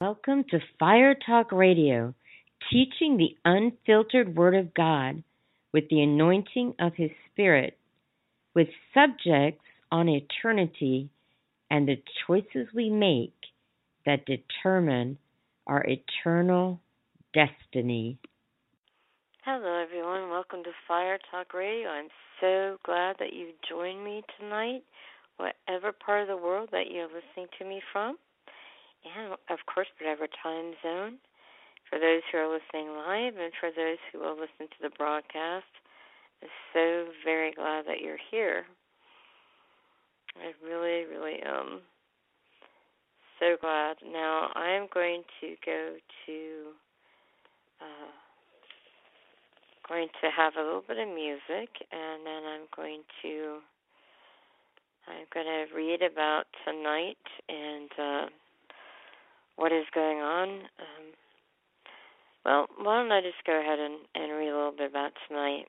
Welcome to Fire Talk Radio, teaching the unfiltered Word of God with the anointing of His Spirit, with subjects on eternity and the choices we make that determine our eternal destiny. Hello, everyone. Welcome to Fire Talk Radio. I'm so glad that you joined me tonight, whatever part of the world that you're listening to me from and of course, whatever time zone. For those who are listening live and for those who will listen to the broadcast, I'm so very glad that you're here. I really, really am so glad. Now I'm going to go to uh, going to have a little bit of music, and then I'm going to I'm going to read about tonight and. Uh, what is going on. Um, well, why don't I just go ahead and, and read a little bit about tonight?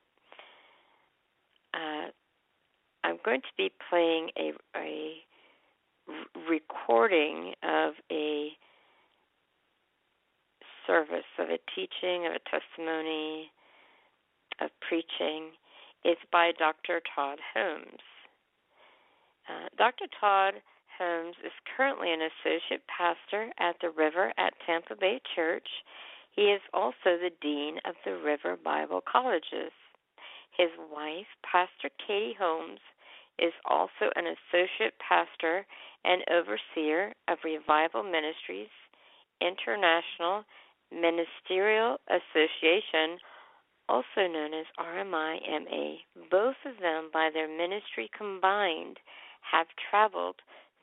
Uh, I'm going to be playing a, a recording of a service, of a teaching, of a testimony, of preaching. It's by Dr. Todd Holmes. Uh, Dr. Todd Holmes is currently an associate pastor at the River at Tampa Bay Church. He is also the dean of the River Bible Colleges. His wife, Pastor Katie Holmes, is also an associate pastor and overseer of Revival Ministries International Ministerial Association, also known as RMIMA. Both of them, by their ministry combined, have traveled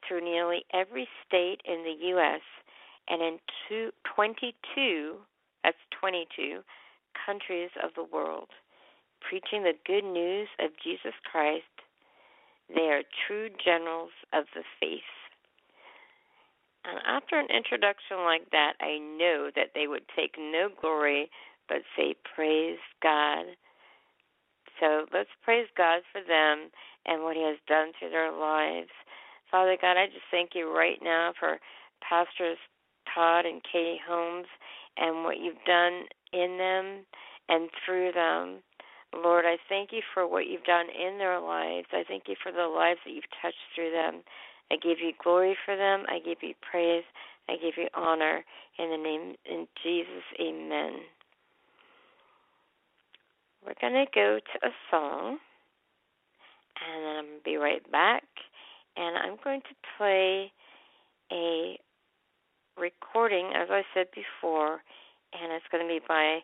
through nearly every state in the U.S. and in two, 22, that's 22, countries of the world, preaching the good news of Jesus Christ. They are true generals of the faith. And after an introduction like that, I know that they would take no glory but say, Praise God. So let's praise God for them and what He has done through their lives. Father God, I just thank you right now for Pastors Todd and Katie Holmes and what you've done in them and through them. Lord, I thank you for what you've done in their lives. I thank you for the lives that you've touched through them. I give you glory for them. I give you praise. I give you honor in the name in Jesus. Amen. We're going to go to a song and then I'm going to be right back and I'm going to play a recording, as I said before, and it's going to be by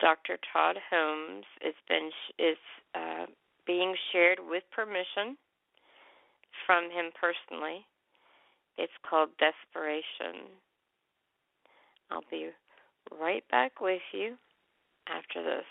Dr. Todd Holmes. It's been it's uh, being shared with permission from him personally. It's called Desperation. I'll be right back with you after this.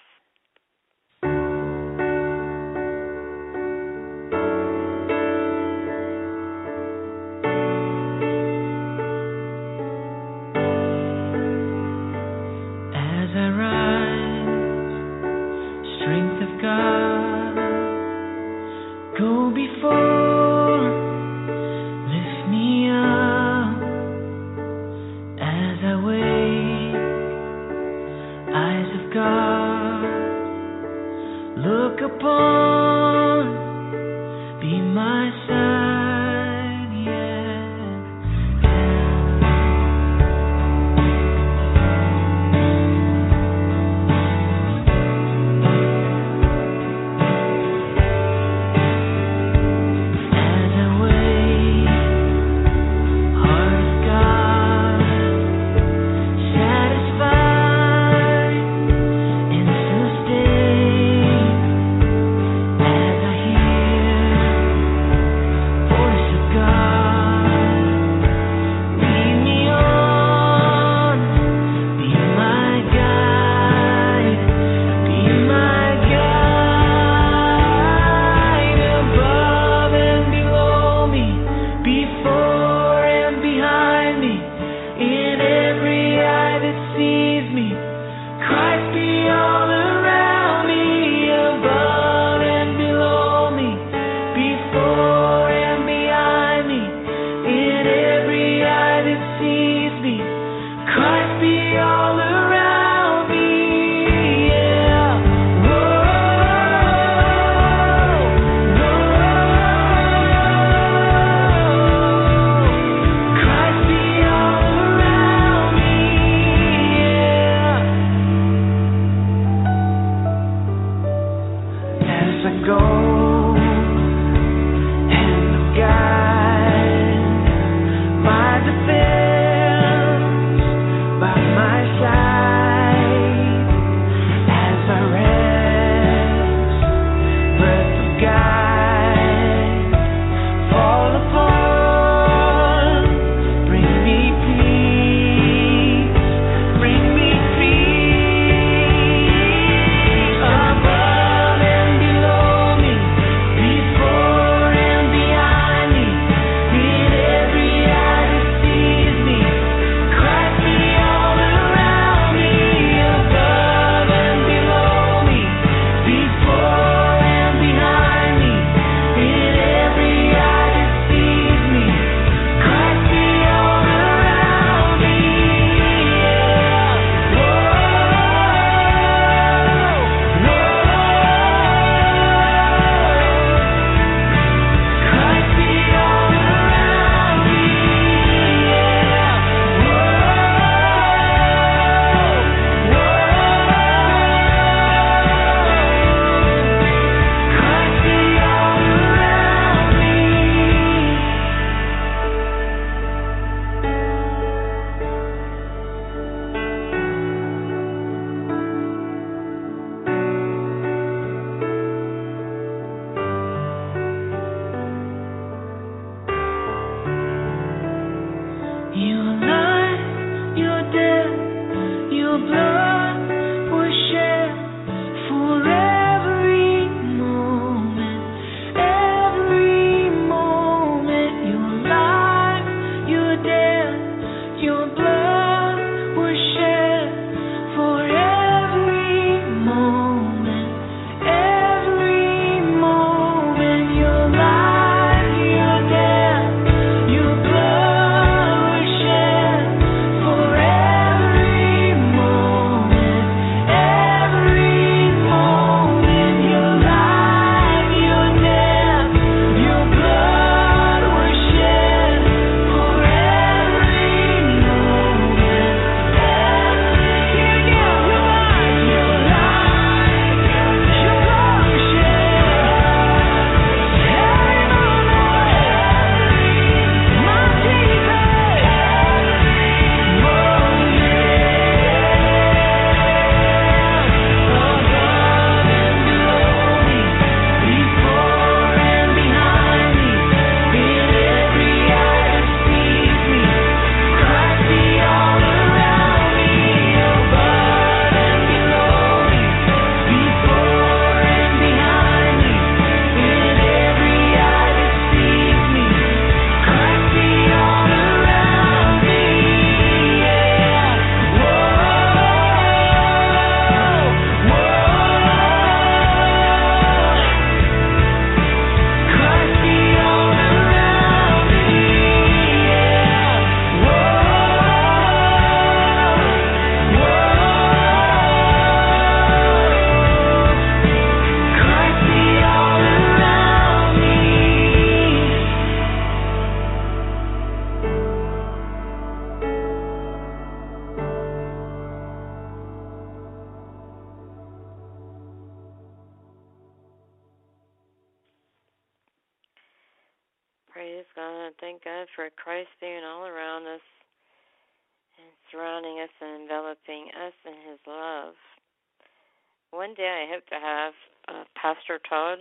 One I hope to have uh, Pastor Todd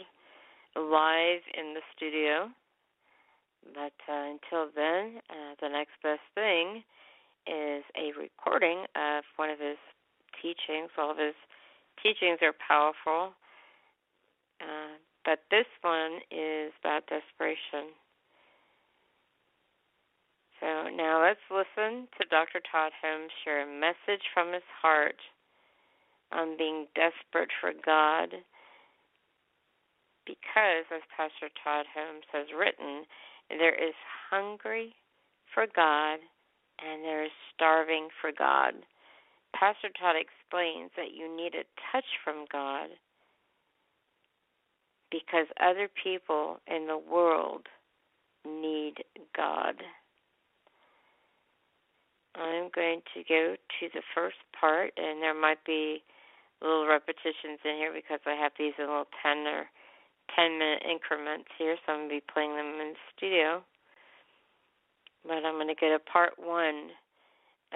live in the studio. But uh, until then, uh, the next best thing is a recording of one of his teachings. All of his teachings are powerful. Uh, but this one is about desperation. So now let's listen to Dr. Todd Holmes share a message from his heart on being desperate for God. Because, as Pastor Todd Holmes has written, there is hungry for God and there is starving for God. Pastor Todd explains that you need a touch from God because other people in the world need God. I'm going to go to the first part, and there might be little repetitions in here because I have these in little 10 or 10 minute increments here, so I'm going to be playing them in the studio. But I'm going to get a part one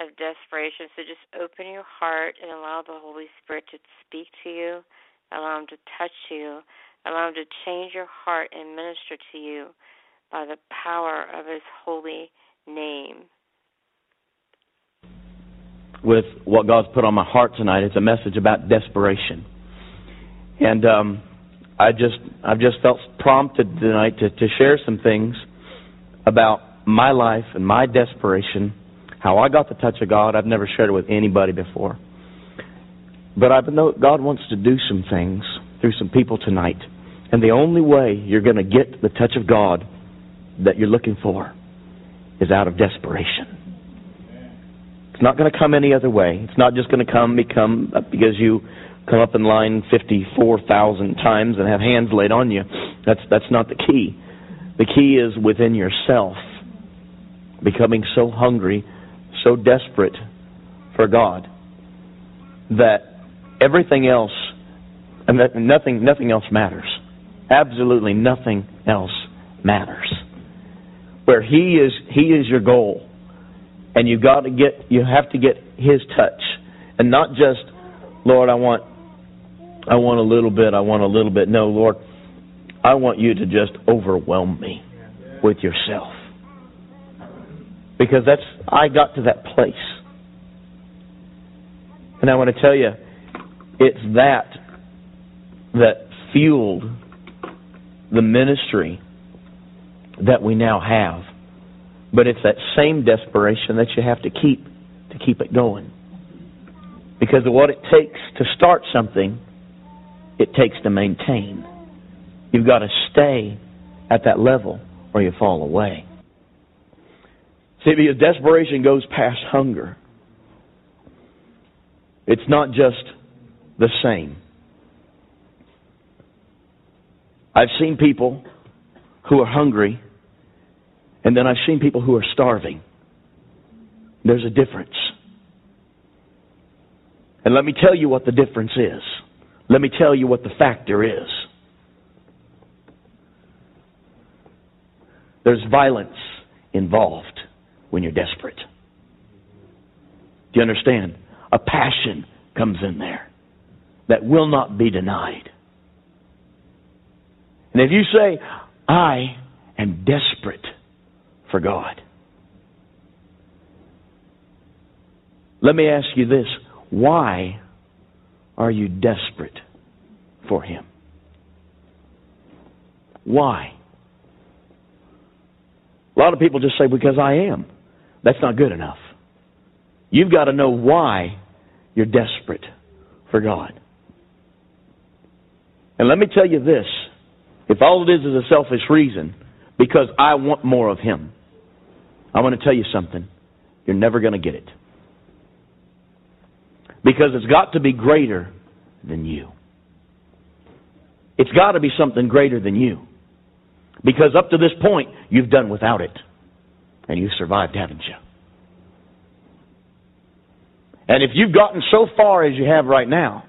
of desperation. So just open your heart and allow the Holy Spirit to speak to you, allow Him to touch you, allow Him to change your heart and minister to you by the power of His holy name. With what God's put on my heart tonight, it's a message about desperation. And um, I just I've just felt prompted tonight to, to share some things about my life and my desperation, how I got the touch of God. I've never shared it with anybody before. But I know God wants to do some things through some people tonight. And the only way you're going to get the touch of God that you're looking for is out of desperation. It's not going to come any other way. It's not just going to come become uh, because you come up in line 54,000 times and have hands laid on you. That's that's not the key. The key is within yourself becoming so hungry, so desperate for God that everything else and that nothing nothing else matters. Absolutely nothing else matters. Where he is he is your goal. And you got to get you have to get his touch. And not just Lord, I want I want a little bit, I want a little bit. No, Lord, I want you to just overwhelm me with yourself. Because that's I got to that place. And I want to tell you, it's that that fueled the ministry that we now have. But it's that same desperation that you have to keep to keep it going. Because of what it takes to start something, it takes to maintain. You've got to stay at that level or you fall away. See, because desperation goes past hunger. It's not just the same. I've seen people who are hungry, and then I've seen people who are starving. There's a difference. And let me tell you what the difference is. Let me tell you what the factor is. There's violence involved when you're desperate. Do you understand? A passion comes in there that will not be denied. And if you say, I am desperate for God, let me ask you this why are you desperate for Him? Why? A lot of people just say, because I am. That's not good enough. You've got to know why you're desperate for God. And let me tell you this if all it is is a selfish reason, because I want more of Him, I want to tell you something. You're never going to get it. Because it's got to be greater than you. It's got to be something greater than you. Because up to this point, you've done without it. And you've survived, haven't you? And if you've gotten so far as you have right now,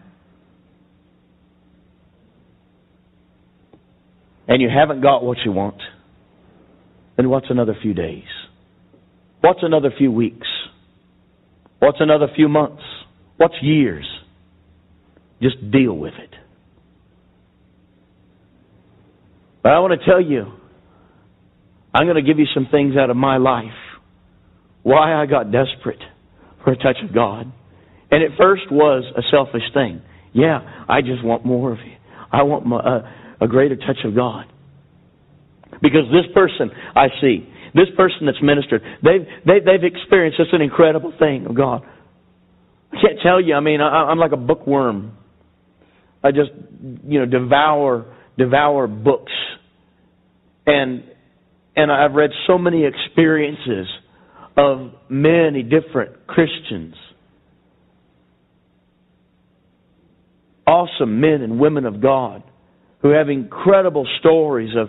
and you haven't got what you want, then what's another few days? What's another few weeks? What's another few months? What's years? Just deal with it. But I want to tell you, I'm going to give you some things out of my life. Why I got desperate for a touch of God. And at first was a selfish thing. Yeah, I just want more of you. I want my, uh, a greater touch of God. Because this person I see, this person that's ministered, they've, they, they've experienced just an incredible thing of God. I can't tell you, I mean, I, I'm like a bookworm. I just, you know, devour, devour books. And, and I've read so many experiences of many different Christians. Awesome men and women of God who have incredible stories of,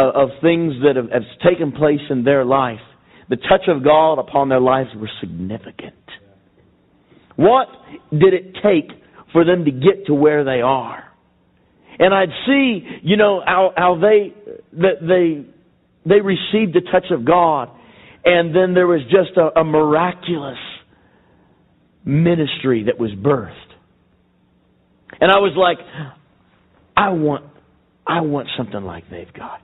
of, things that have, have taken place in their life. The touch of God upon their lives were significant. What did it take for them to get to where they are? And I'd see, you know, how, how they that they they received the touch of God, and then there was just a, a miraculous ministry that was birthed. And I was like, I want I want something like they've got.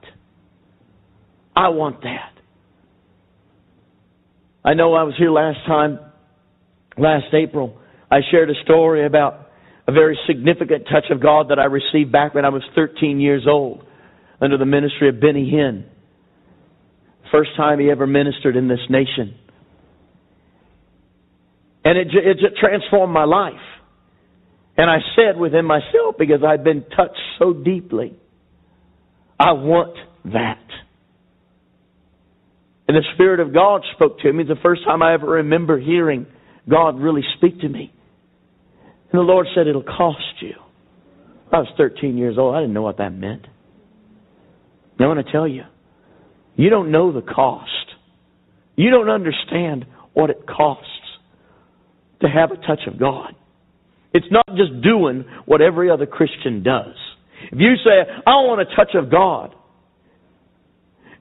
I want that. I know I was here last time, last April. I shared a story about a very significant touch of God that I received back when I was 13 years old under the ministry of Benny Hinn. First time he ever ministered in this nation. And it, it just transformed my life. And I said within myself, because I'd been touched so deeply, I want that. And the Spirit of God spoke to me. the first time I ever remember hearing God really speak to me. And the Lord said, It'll cost you. I was 13 years old. I didn't know what that meant. I want to tell you, you don't know the cost. You don't understand what it costs to have a touch of God. It's not just doing what every other Christian does. If you say, I want a touch of God,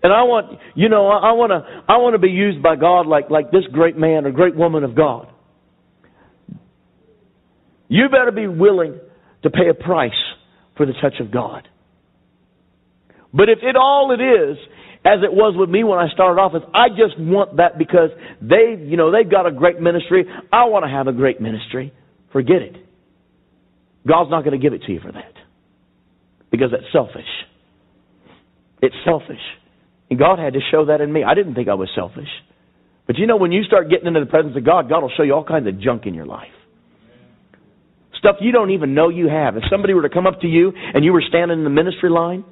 and I want, you know, I want to, I want to be used by God like, like this great man or great woman of God. You better be willing to pay a price for the touch of God. But if it all it is, as it was with me when I started off, is I just want that because they, you know, they've got a great ministry. I want to have a great ministry. Forget it. God's not going to give it to you for that. Because that's selfish. It's selfish. And God had to show that in me. I didn't think I was selfish. But you know, when you start getting into the presence of God, God will show you all kinds of junk in your life. Stuff you don't even know you have. If somebody were to come up to you and you were standing in the ministry line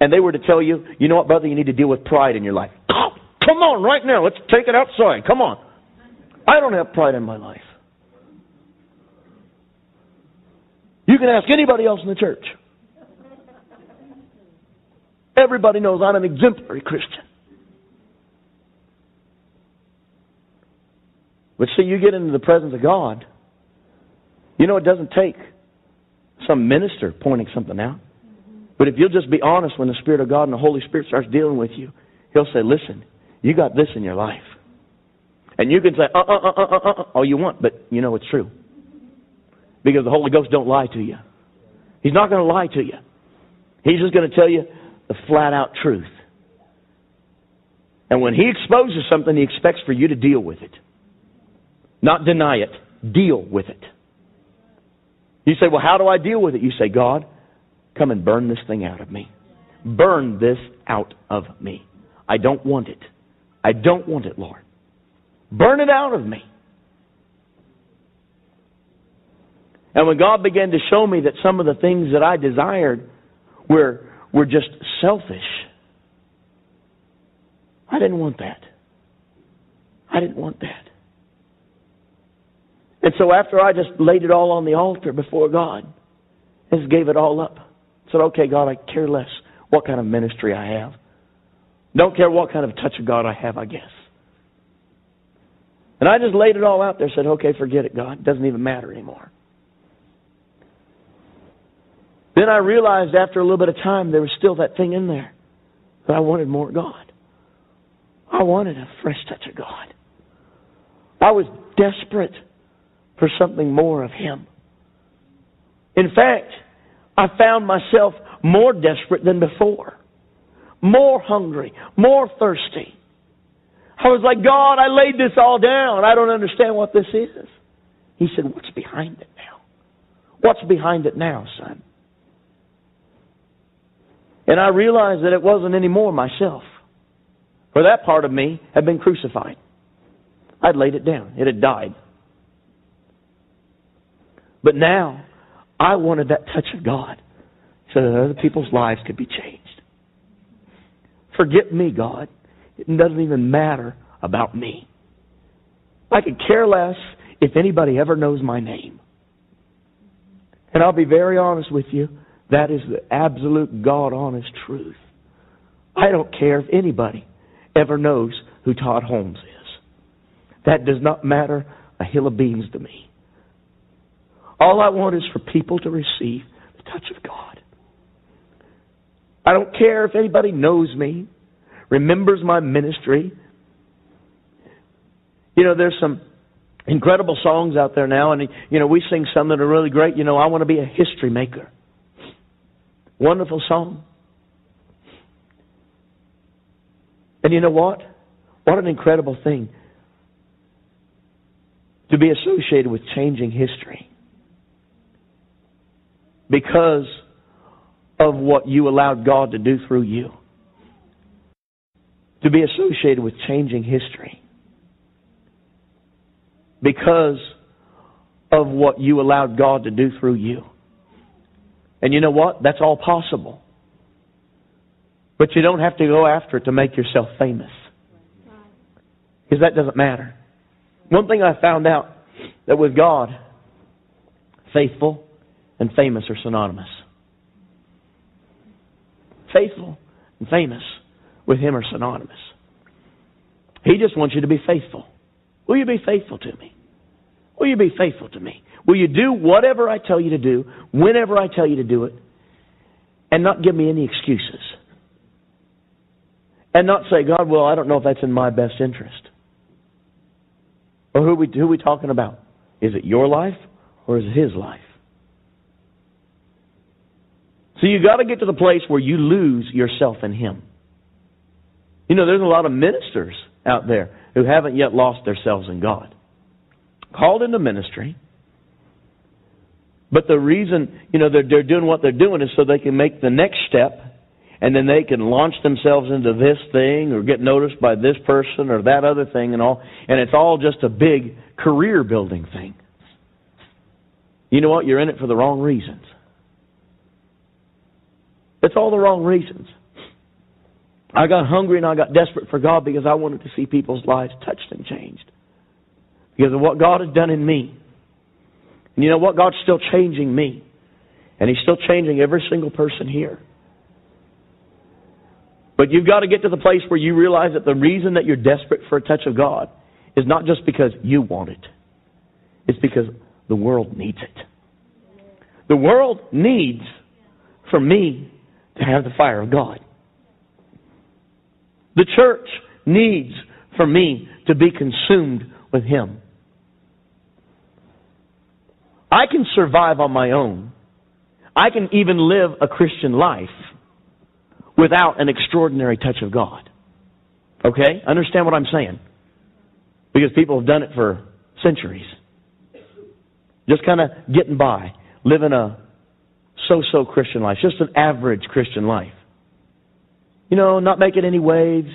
and they were to tell you, you know what, brother, you need to deal with pride in your life. Oh, come on, right now. Let's take it outside. Come on. I don't have pride in my life. You can ask anybody else in the church. Everybody knows I'm an exemplary Christian. But see, you get into the presence of God you know, it doesn't take some minister pointing something out. But if you'll just be honest when the Spirit of God and the Holy Spirit starts dealing with you, He'll say, listen, you got this in your life. And you can say, uh, uh, uh, uh, uh, uh, all you want, but you know it's true. Because the Holy Ghost don't lie to you. He's not going to lie to you. He's just going to tell you the flat out truth. And when He exposes something, He expects for you to deal with it. Not deny it, deal with it. You say, well, how do I deal with it? You say, God, come and burn this thing out of me. Burn this out of me. I don't want it. I don't want it, Lord. Burn it out of me. And when God began to show me that some of the things that I desired were, were just selfish, I didn't want that. I didn't want that. And so after I just laid it all on the altar before God, just gave it all up. Said, okay, God, I care less what kind of ministry I have. Don't care what kind of touch of God I have, I guess. And I just laid it all out there, said, okay, forget it, God. It doesn't even matter anymore. Then I realized after a little bit of time there was still that thing in there that I wanted more God. I wanted a fresh touch of God. I was desperate for something more of Him. In fact, I found myself more desperate than before, more hungry, more thirsty. I was like, God, I laid this all down. I don't understand what this is. He said, What's behind it now? What's behind it now, son? And I realized that it wasn't any more myself. For that part of me had been crucified. I'd laid it down. It had died. But now, I wanted that touch of God so that other people's lives could be changed. Forget me, God. It doesn't even matter about me. I could care less if anybody ever knows my name. And I'll be very honest with you, that is the absolute God honest truth. I don't care if anybody ever knows who Todd Holmes is. That does not matter a hill of beans to me. All I want is for people to receive the touch of God. I don't care if anybody knows me, remembers my ministry. You know, there's some incredible songs out there now, and you know we sing some that are really great. You know, I want to be a history maker. Wonderful song. And you know what? What an incredible thing to be associated with changing history because of what you allowed God to do through you. To be associated with changing history because of what you allowed God to do through you. And you know what? That's all possible. But you don't have to go after it to make yourself famous. Because that doesn't matter. One thing I found out that with God, faithful and famous are synonymous. Faithful and famous with Him are synonymous. He just wants you to be faithful. Will you be faithful to me? Will you be faithful to me? Will you do whatever I tell you to do, whenever I tell you to do it, and not give me any excuses? And not say, God, well, I don't know if that's in my best interest. Or who are we, who are we talking about? Is it your life or is it His life? So you got to get to the place where you lose yourself in Him. You know, there's a lot of ministers out there who haven't yet lost themselves in God. Called into ministry. But the reason, you know, they're, they're doing what they're doing is so they can make the next step and then they can launch themselves into this thing or get noticed by this person or that other thing and all. And it's all just a big career building thing. You know what? You're in it for the wrong reasons. It's all the wrong reasons. I got hungry and I got desperate for God because I wanted to see people's lives touched and changed. Because of what God has done in me. And you know what? God's still changing me. And He's still changing every single person here. But you've got to get to the place where you realize that the reason that you're desperate for a touch of God is not just because you want it. It's because the world needs it. The world needs for me to have the fire of God. The church needs for me to be consumed with Him. I can survive on my own. I can even live a Christian life without an extraordinary touch of God. Okay? Understand what I'm saying? Because people have done it for centuries. Just kind of getting by, living a so so Christian life, just an average Christian life. You know, not making any waves.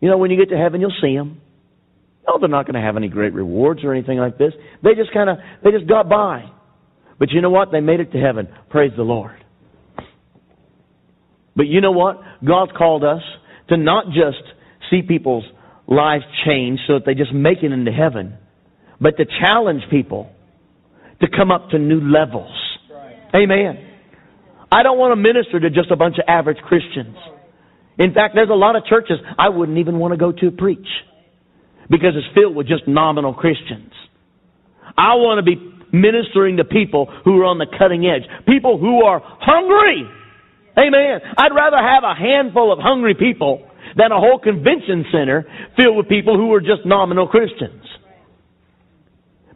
You know, when you get to heaven, you'll see them. They're not going to have any great rewards or anything like this. They just kind of, they just got by. But you know what? They made it to heaven. Praise the Lord. But you know what? God's called us to not just see people's lives change so that they just make it into heaven, but to challenge people to come up to new levels. Amen. I don't want to minister to just a bunch of average Christians. In fact, there's a lot of churches I wouldn't even want to go to preach because it's filled with just nominal Christians. I want to be ministering to people who are on the cutting edge, people who are hungry. Amen. I'd rather have a handful of hungry people than a whole convention center filled with people who are just nominal Christians.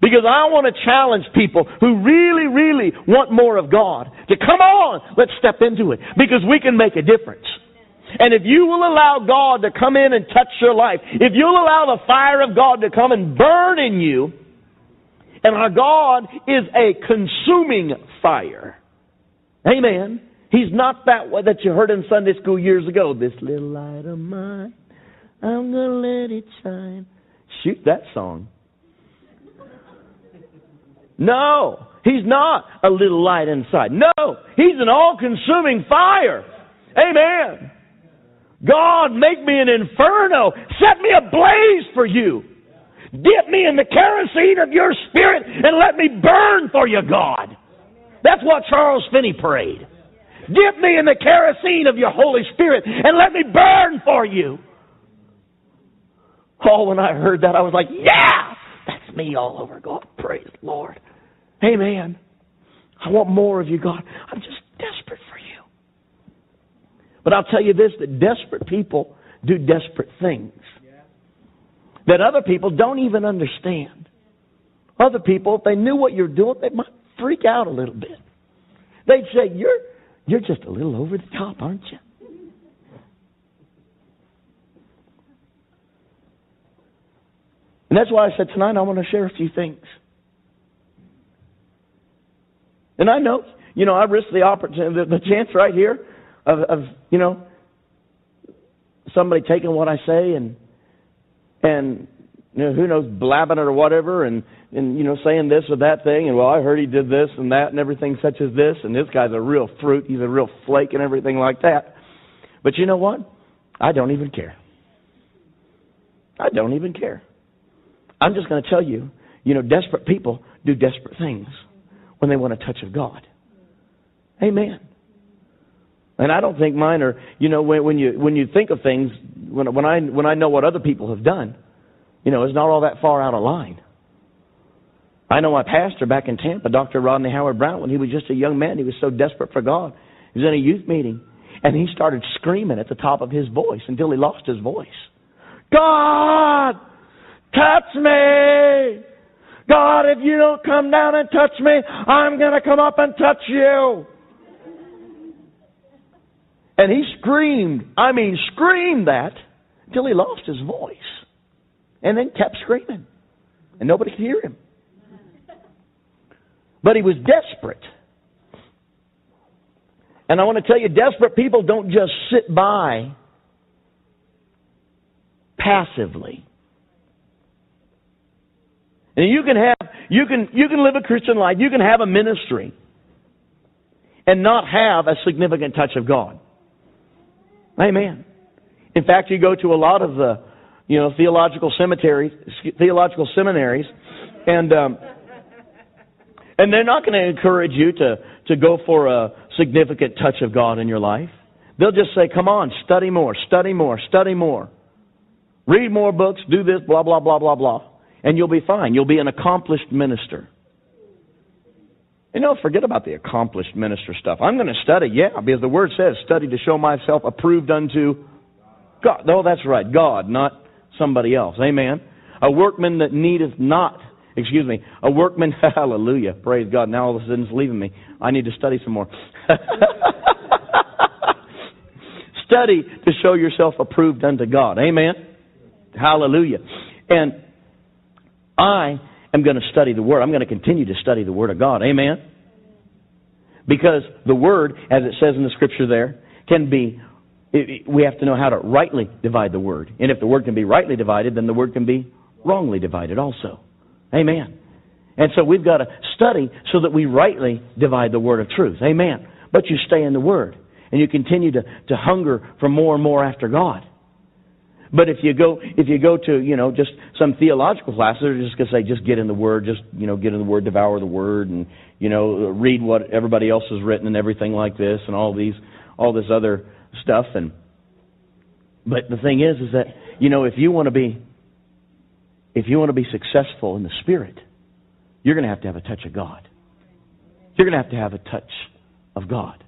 Because I want to challenge people who really, really want more of God to come on, let's step into it. Because we can make a difference. And if you will allow God to come in and touch your life, if you'll allow the fire of God to come and burn in you, and our God is a consuming fire. Amen. He's not that way that you heard in Sunday school years ago. This little light of mine, I'm gonna let it shine. Shoot that song. No, he's not a little light inside. No, he's an all consuming fire. Amen. God, make me an inferno. Set me ablaze for you. Dip me in the kerosene of your spirit and let me burn for you, God. That's what Charles Finney prayed. Dip me in the kerosene of your Holy Spirit and let me burn for you. Oh, when I heard that, I was like, yeah, that's me all over. God, praise the Lord. Amen. I want more of you, God. I'm just desperate for. But I'll tell you this that desperate people do desperate things that other people don't even understand. Other people, if they knew what you're doing, they might freak out a little bit. They'd say, You're you're just a little over the top, aren't you? And that's why I said tonight I want to share a few things. And I know, you know, I risk the opportunity, the, the chance right here of, of, you know, somebody taking what I say and and you know, who knows, blabbing it or whatever, and and you know, saying this or that thing, and well, I heard he did this and that and everything such as this, and this guy's a real fruit, he's a real flake and everything like that. But you know what? I don't even care. I don't even care. I'm just going to tell you, you know, desperate people do desperate things when they want a touch of God. Amen. And I don't think mine are, you know, when, when you when you think of things, when when I when I know what other people have done, you know, it's not all that far out of line. I know my pastor back in Tampa, Dr. Rodney Howard-Browne, when he was just a young man, he was so desperate for God. He was in a youth meeting, and he started screaming at the top of his voice until he lost his voice. God, touch me! God, if you don't come down and touch me, I'm going to come up and touch you. And he screamed, I mean, screamed that until he lost his voice. And then kept screaming. And nobody could hear him. But he was desperate. And I want to tell you, desperate people don't just sit by passively. And you can have you can you can live a Christian life, you can have a ministry and not have a significant touch of God. Amen. In fact, you go to a lot of the, you know, theological cemeteries, theological seminaries, and um, and they're not going to encourage you to to go for a significant touch of God in your life. They'll just say, "Come on, study more, study more, study more, read more books, do this, blah blah blah blah blah, and you'll be fine. You'll be an accomplished minister." You know, forget about the accomplished minister stuff. I'm going to study, yeah, because the word says, study to show myself approved unto God. Oh, that's right, God, not somebody else. Amen. A workman that needeth not, excuse me, a workman, hallelujah, praise God. Now all of a sudden it's leaving me. I need to study some more. study to show yourself approved unto God. Amen. Hallelujah. And I am going to study the Word. I'm going to continue to study the Word of God. Amen? Because the Word, as it says in the Scripture there, can be, we have to know how to rightly divide the Word. And if the Word can be rightly divided, then the Word can be wrongly divided also. Amen. And so we've got to study so that we rightly divide the Word of truth. Amen. But you stay in the Word. And you continue to, to hunger for more and more after God. But if you go if you go to you know just some theological classes, they're just going to say just get in the Word, just you know get in the Word, devour the Word, and you know read what everybody else has written and everything like this, and all these all this other stuff. And but the thing is, is that you know if you want to be if you want to be successful in the Spirit, you're going to have to have a touch of God. You're going to have to have a touch of God.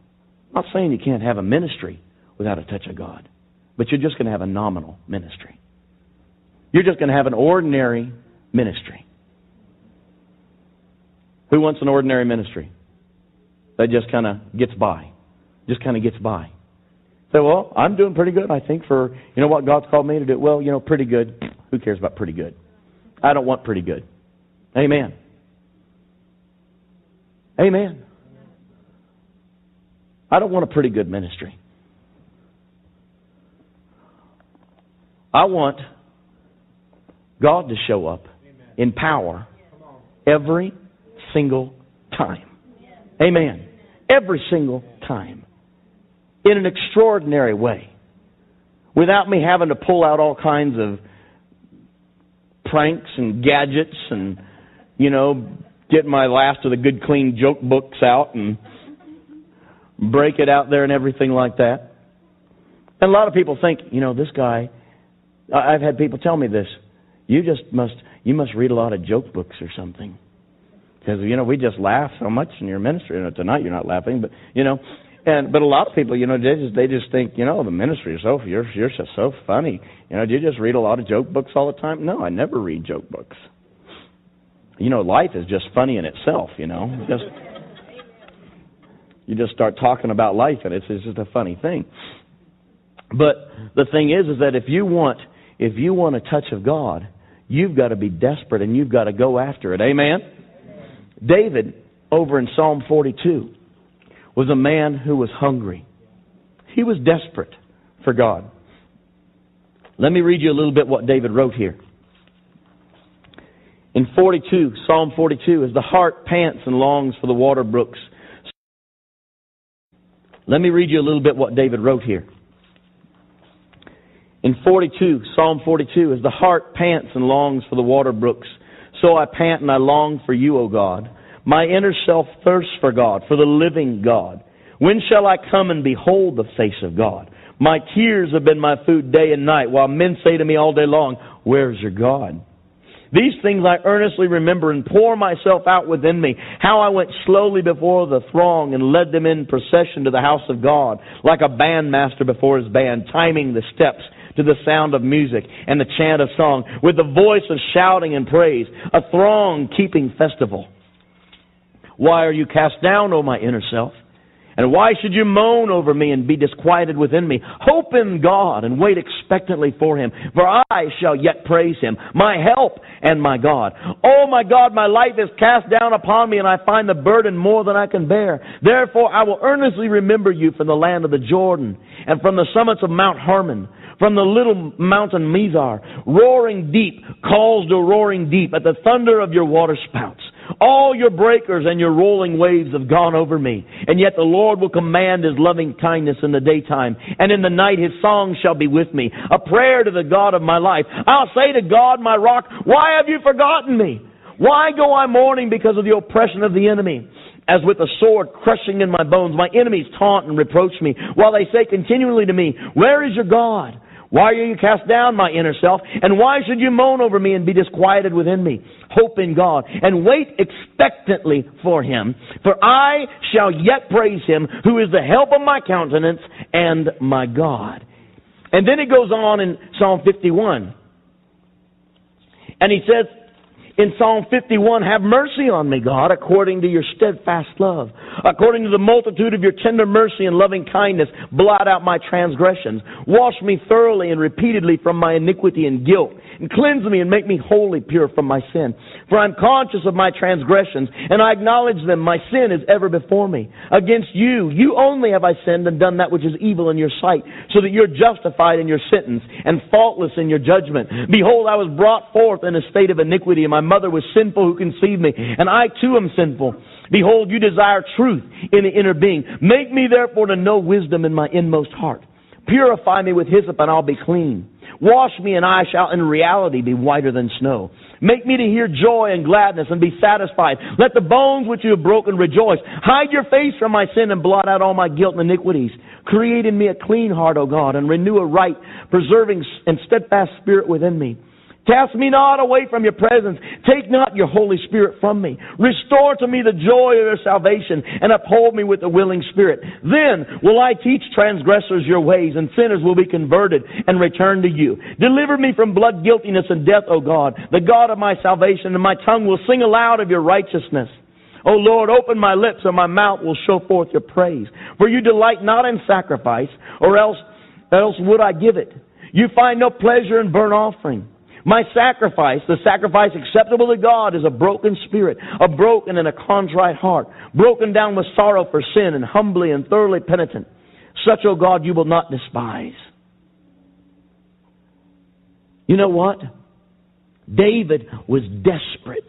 I'm not saying you can't have a ministry without a touch of God. But you're just going to have a nominal ministry. You're just going to have an ordinary ministry. Who wants an ordinary ministry? That just kind of gets by. Just kind of gets by. Say, well, I'm doing pretty good, I think, for, you know what God's called me to do. Well, you know, pretty good. Who cares about pretty good? I don't want pretty good. Amen. Amen. I don't want a pretty good ministry. I want God to show up in power every single time. Amen. Every single time. In an extraordinary way. Without me having to pull out all kinds of pranks and gadgets and, you know, get my last of the good clean joke books out and break it out there and everything like that. And a lot of people think, you know, this guy, I've had people tell me this, you just must, you must read a lot of joke books or something. Because, you know, we just laugh so much in your ministry. You know, tonight you're not laughing, but, you know, and, but a lot of people, you know, they just, they just think, you know, the ministry is so, you're, you're just so funny. You know, do you just read a lot of joke books all the time? No, I never read joke books. You know, life is just funny in itself, you know. Just, you just start talking about life and it's, it's just a funny thing. But the thing is, is that if you want, if you want a touch of God, you've got to be desperate and you've got to go after it. Amen? David, over in Psalm 42, was a man who was hungry. He was desperate for God. Let me read you a little bit what David wrote here. In 42, Psalm 42, as the heart pants and longs for the water brooks. Let me read you a little bit what David wrote here. In 42, Psalm 42, as the heart pants and longs for the water brooks, so I pant and I long for you, O God. My inner self thirsts for God, for the living God. When shall I come and behold the face of God? My tears have been my food day and night, while men say to me all day long, Where's your God? These things I earnestly remember and pour myself out within me. How I went slowly before the throng and led them in procession to the house of God, like a bandmaster before his band, timing the steps to the sound of music and the chant of song, with the voice of shouting and praise, a throng keeping festival. Why are you cast down, O my inner self? And why should you moan over me and be disquieted within me? Hope in God and wait expectantly for him, for I shall yet praise him, my help and my God. Oh my God, my life is cast down upon me and I find the burden more than I can bear. Therefore I will earnestly remember you from the land of the Jordan and from the summits of Mount Hermon from the little mountain Mizar. Roaring deep calls to roaring deep at the thunder of your water spouts. All your breakers and your rolling waves have gone over me. And yet the Lord will command his loving kindness in the daytime. And in the night his song shall be with me. A prayer to the God of my life. I'll say to God, my rock, why have you forgotten me? Why go I mourning because of the oppression of the enemy? As with a sword crushing in my bones, my enemies taunt and reproach me, while they say continually to me, Where is your God? Why are you cast down, my inner self? And why should you moan over me and be disquieted within me? Hope in God and wait expectantly for him. For I shall yet praise him who is the help of my countenance and my God. And then it goes on in Psalm 51. And he says, in Psalm 51, have mercy on me, God, according to your steadfast love. According to the multitude of your tender mercy and loving kindness, blot out my transgressions. Wash me thoroughly and repeatedly from my iniquity and guilt and cleanse me and make me wholly pure from my sin. For I'm conscious of my transgressions, and I acknowledge them. My sin is ever before me. Against you, you only have I sinned and done that which is evil in your sight, so that you're justified in your sentence and faultless in your judgment. Behold, I was brought forth in a state of iniquity, and my mother was sinful who conceived me, and I too am sinful. Behold, you desire truth in the inner being. Make me therefore to know wisdom in my inmost heart. Purify me with hyssop, and I'll be clean. Wash me, and I shall in reality be whiter than snow. Make me to hear joy and gladness and be satisfied. Let the bones which you have broken rejoice. Hide your face from my sin and blot out all my guilt and iniquities. Create in me a clean heart, O God, and renew a right, preserving and steadfast spirit within me. Cast me not away from your presence. Take not your Holy Spirit from me. Restore to me the joy of your salvation and uphold me with a willing spirit. Then will I teach transgressors your ways and sinners will be converted and return to you. Deliver me from blood guiltiness and death, O God, the God of my salvation, and my tongue will sing aloud of your righteousness. O Lord, open my lips and my mouth will show forth your praise. For you delight not in sacrifice, or else, else would I give it. You find no pleasure in burnt offering. My sacrifice, the sacrifice acceptable to God, is a broken spirit, a broken and a contrite heart, broken down with sorrow for sin, and humbly and thoroughly penitent. Such, O God, you will not despise. You know what? David was desperate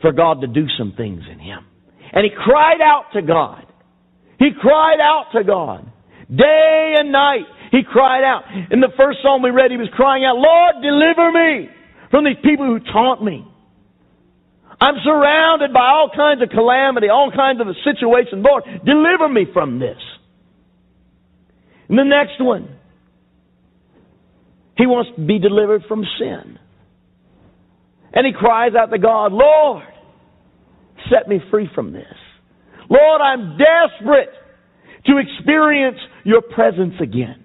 for God to do some things in him. And he cried out to God. He cried out to God. Day and night, he cried out. In the first psalm we read, he was crying out, Lord, deliver me from these people who taunt me. I'm surrounded by all kinds of calamity, all kinds of situations. Lord, deliver me from this. And the next one, he wants to be delivered from sin. And he cries out to God, Lord, set me free from this. Lord, I'm desperate to experience your presence again.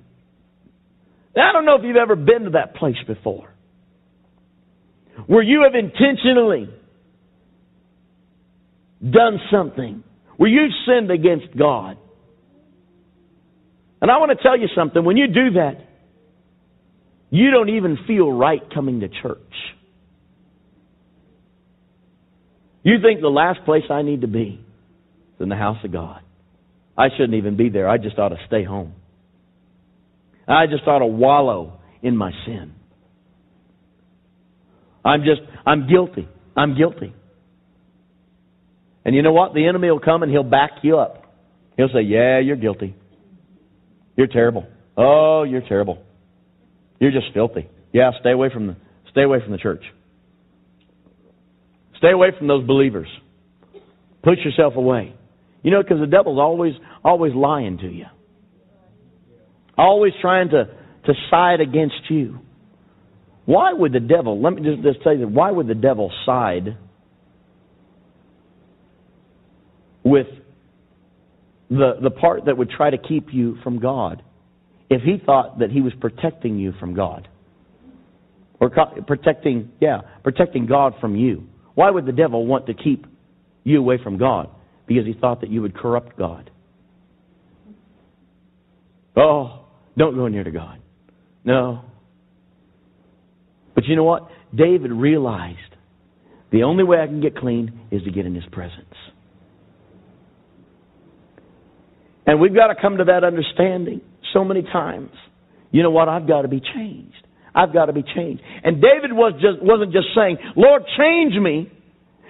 Now, I don't know if you've ever been to that place before where you have intentionally done something, where you've sinned against God. And I want to tell you something when you do that, you don't even feel right coming to church. You think the last place I need to be is in the house of God. I shouldn't even be there. I just ought to stay home. I just ought to wallow in my sin. I'm just, I'm guilty. I'm guilty. And you know what? The enemy will come and he'll back you up. He'll say, Yeah, you're guilty. You're terrible. Oh, you're terrible. You're just filthy. Yeah, stay away from the stay away from the church. Stay away from those believers. Push yourself away. You know, because the devil's always, always lying to you. Always trying to, to side against you. Why would the devil, let me just, just you. that, why would the devil side with the, the part that would try to keep you from God if he thought that he was protecting you from God? Or protecting, yeah, protecting God from you. Why would the devil want to keep you away from God? Because he thought that you would corrupt God. Oh, don't go near to God. No. But you know what? David realized the only way I can get clean is to get in his presence. And we've got to come to that understanding so many times. You know what? I've got to be changed. I've got to be changed. And David was just, wasn't just saying, Lord, change me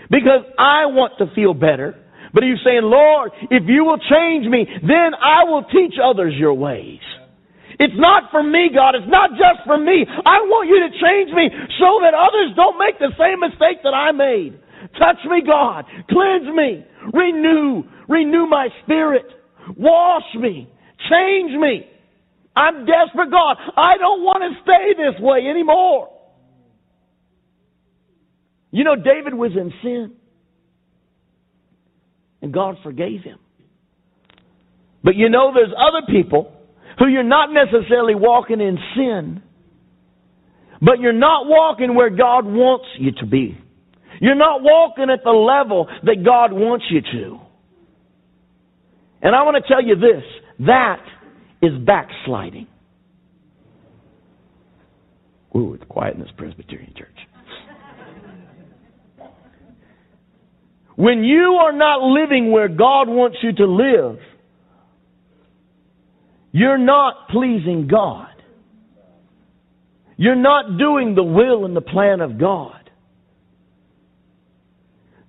because I want to feel better. But he was saying, Lord, if you will change me, then I will teach others your ways. It's not for me, God. It's not just for me. I want you to change me so that others don't make the same mistake that I made. Touch me, God. Cleanse me. Renew. Renew my spirit. Wash me. Change me. I'm desperate, God. I don't want to stay this way anymore. You know, David was in sin. And God forgave him. But you know, there's other people who you're not necessarily walking in sin, but you're not walking where God wants you to be. You're not walking at the level that God wants you to. And I want to tell you this that is backsliding. Ooh, it's quiet in this Presbyterian church. When you are not living where God wants you to live, you're not pleasing God. You're not doing the will and the plan of God.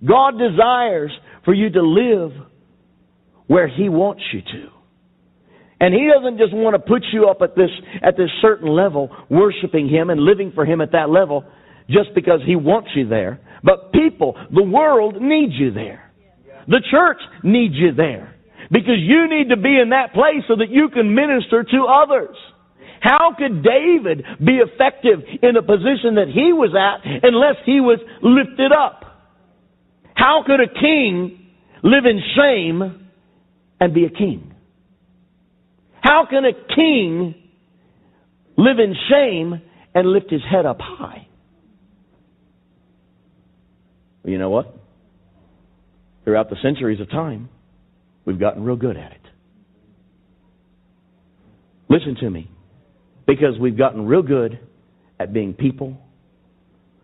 God desires for you to live where He wants you to. And he doesn't just want to put you up at this, at this certain level, worshiping him and living for him at that level just because he wants you there. But people, the world needs you there. The church needs you there. Because you need to be in that place so that you can minister to others. How could David be effective in the position that he was at unless he was lifted up? How could a king live in shame and be a king? How can a king live in shame and lift his head up high? Well, you know what? Throughout the centuries of time, we've gotten real good at it. Listen to me. Because we've gotten real good at being people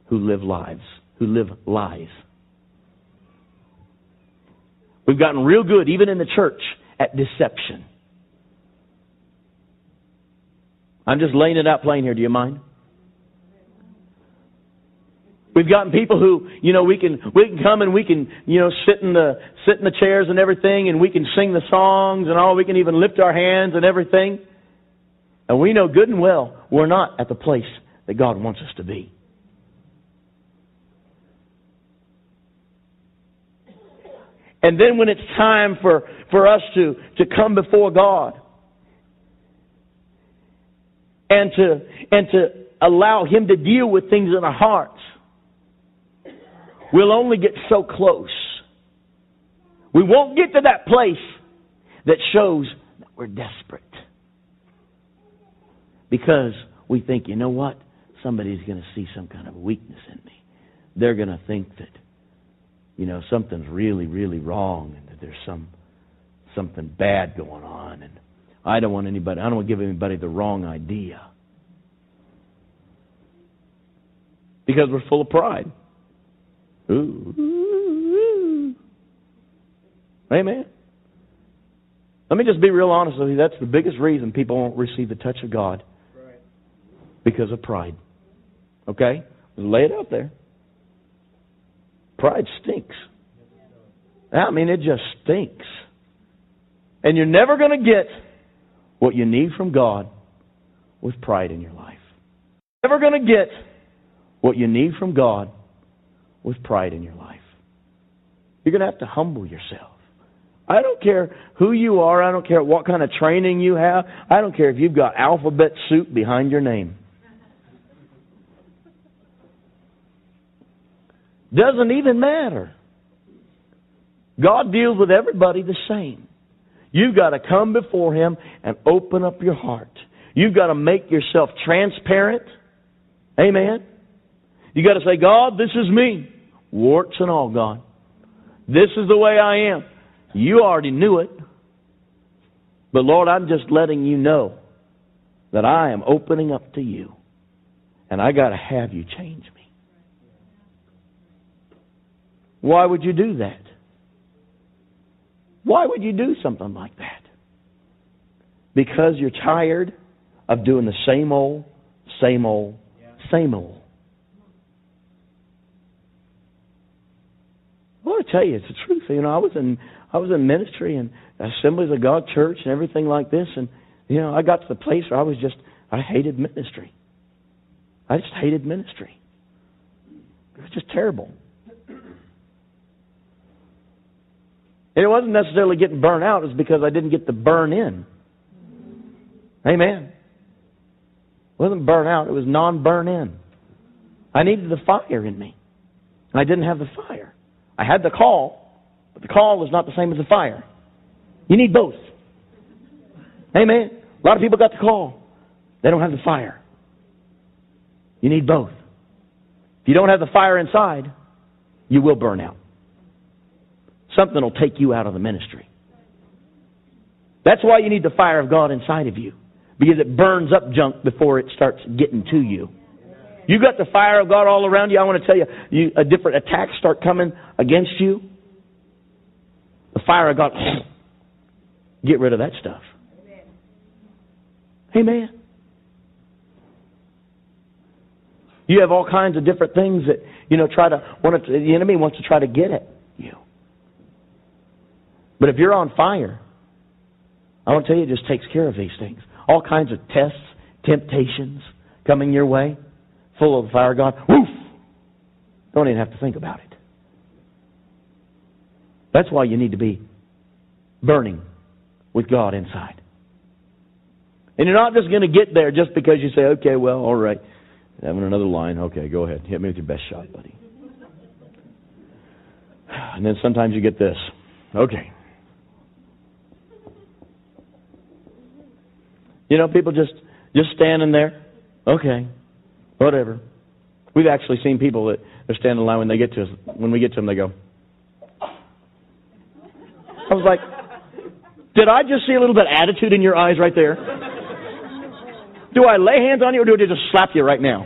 who live lives, who live lies. We've gotten real good, even in the church, at deception. I'm just laying it out plain here. Do you mind? We've gotten people who, you know, we can we can come and we can, you know, sit in the sit in the chairs and everything, and we can sing the songs and all. We can even lift our hands and everything. And we know good and well we're not at the place that God wants us to be. And then when it's time for, for us to, to come before God and to, and to allow Him to deal with things in our hearts, we'll only get so close. We won't get to that place that shows that we're desperate. Because we think, you know what? Somebody's going to see some kind of weakness in me. They're going to think that, you know, something's really, really wrong and that there's some something bad going on. And I don't want anybody, I don't want to give anybody the wrong idea. Because we're full of pride. Ooh. Amen. Let me just be real honest with you. That's the biggest reason people won't receive the touch of God because of pride. Okay? Lay it out there. Pride stinks. I mean, it just stinks. And you're never going to get what you need from God with pride in your life. Never going to get what you need from God with pride in your life. You're going to have to humble yourself. I don't care who you are. I don't care what kind of training you have. I don't care if you've got alphabet soup behind your name. Doesn't even matter. God deals with everybody the same. You've got to come before Him and open up your heart. You've got to make yourself transparent. Amen. You've got to say, God, this is me. Warts and all, God. This is the way I am. You already knew it. But Lord, I'm just letting you know that I am opening up to you. And I got to have you change me. Why would you do that? Why would you do something like that? Because you're tired of doing the same old, same old, same old. I tell you, it's the truth. You know, I was in I was in ministry and Assemblies of God Church and everything like this, and you know, I got to the place where I was just I hated ministry. I just hated ministry. It was just terrible. And it wasn't necessarily getting burned out, it was because I didn't get the burn in. Amen. It wasn't burn out, it was non burn in. I needed the fire in me. I didn't have the fire. I had the call, but the call is not the same as the fire. You need both. Amen. A lot of people got the call. They don't have the fire. You need both. If you don't have the fire inside, you will burn out something will take you out of the ministry. That's why you need the fire of God inside of you, because it burns up junk before it starts getting to you. You got the fire of God all around you. I want to tell you, you a different attacks start coming against you. The fire of God, get rid of that stuff. Amen. You have all kinds of different things that you know try to want to, the enemy wants to try to get at you. But if you're on fire, I want to tell you, it just takes care of these things. All kinds of tests, temptations coming your way, full of the fire of God. Woof! Don't even have to think about it. That's why you need to be burning with God inside. And you're not just going to get there just because you say, okay, well, all right. Having another line. Okay, go ahead. Hit me with your best shot, buddy. And then sometimes you get this. Okay. You know, people just just standing there. Okay. Whatever. We've actually seen people that are standing in line when they get to us. When we get to them, they go. I was like, did I just see a little bit of attitude in your eyes right there? Do I lay hands on you or do I just slap you right now?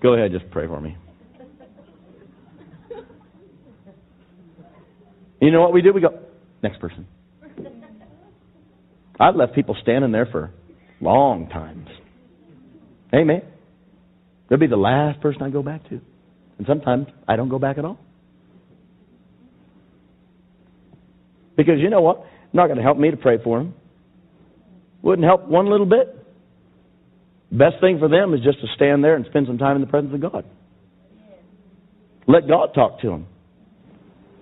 Go ahead, just pray for me. You know what we do? We go, next person. I've left people standing there for long times. Amen. They'll be the last person I go back to. And sometimes I don't go back at all. Because you know what? Not going to help me to pray for them. Wouldn't help one little bit. Best thing for them is just to stand there and spend some time in the presence of God. Let God talk to them.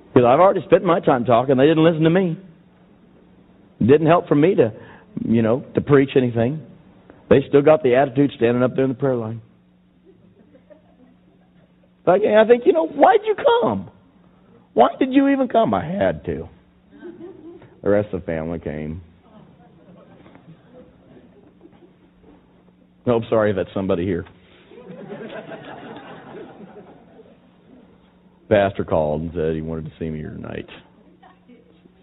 Because I've already spent my time talking. They didn't listen to me. Didn't help for me to, you know, to preach anything. They still got the attitude standing up there in the prayer line. Like, I think, you know, why'd you come? Why did you even come? I had to. The rest of the family came. Oh, I'm sorry that's somebody here. Pastor called and said he wanted to see me here tonight.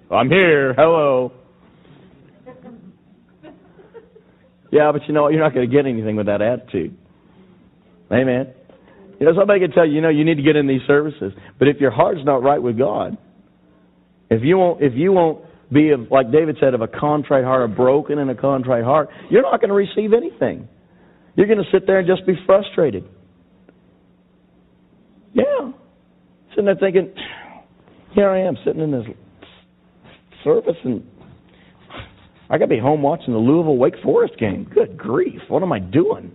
I'm here. Hello. Yeah, but you know what? You're not going to get anything with that attitude. Amen. You know, somebody can tell you, you know, you need to get in these services. But if your heart's not right with God, if you won't, if you won't be of, like David said, of a contrite heart, a broken and a contrite heart, you're not going to receive anything. You're going to sit there and just be frustrated. Yeah. Sitting there thinking, here I am sitting in this service and I got to be home watching the Louisville Wake Forest game. Good grief. What am I doing?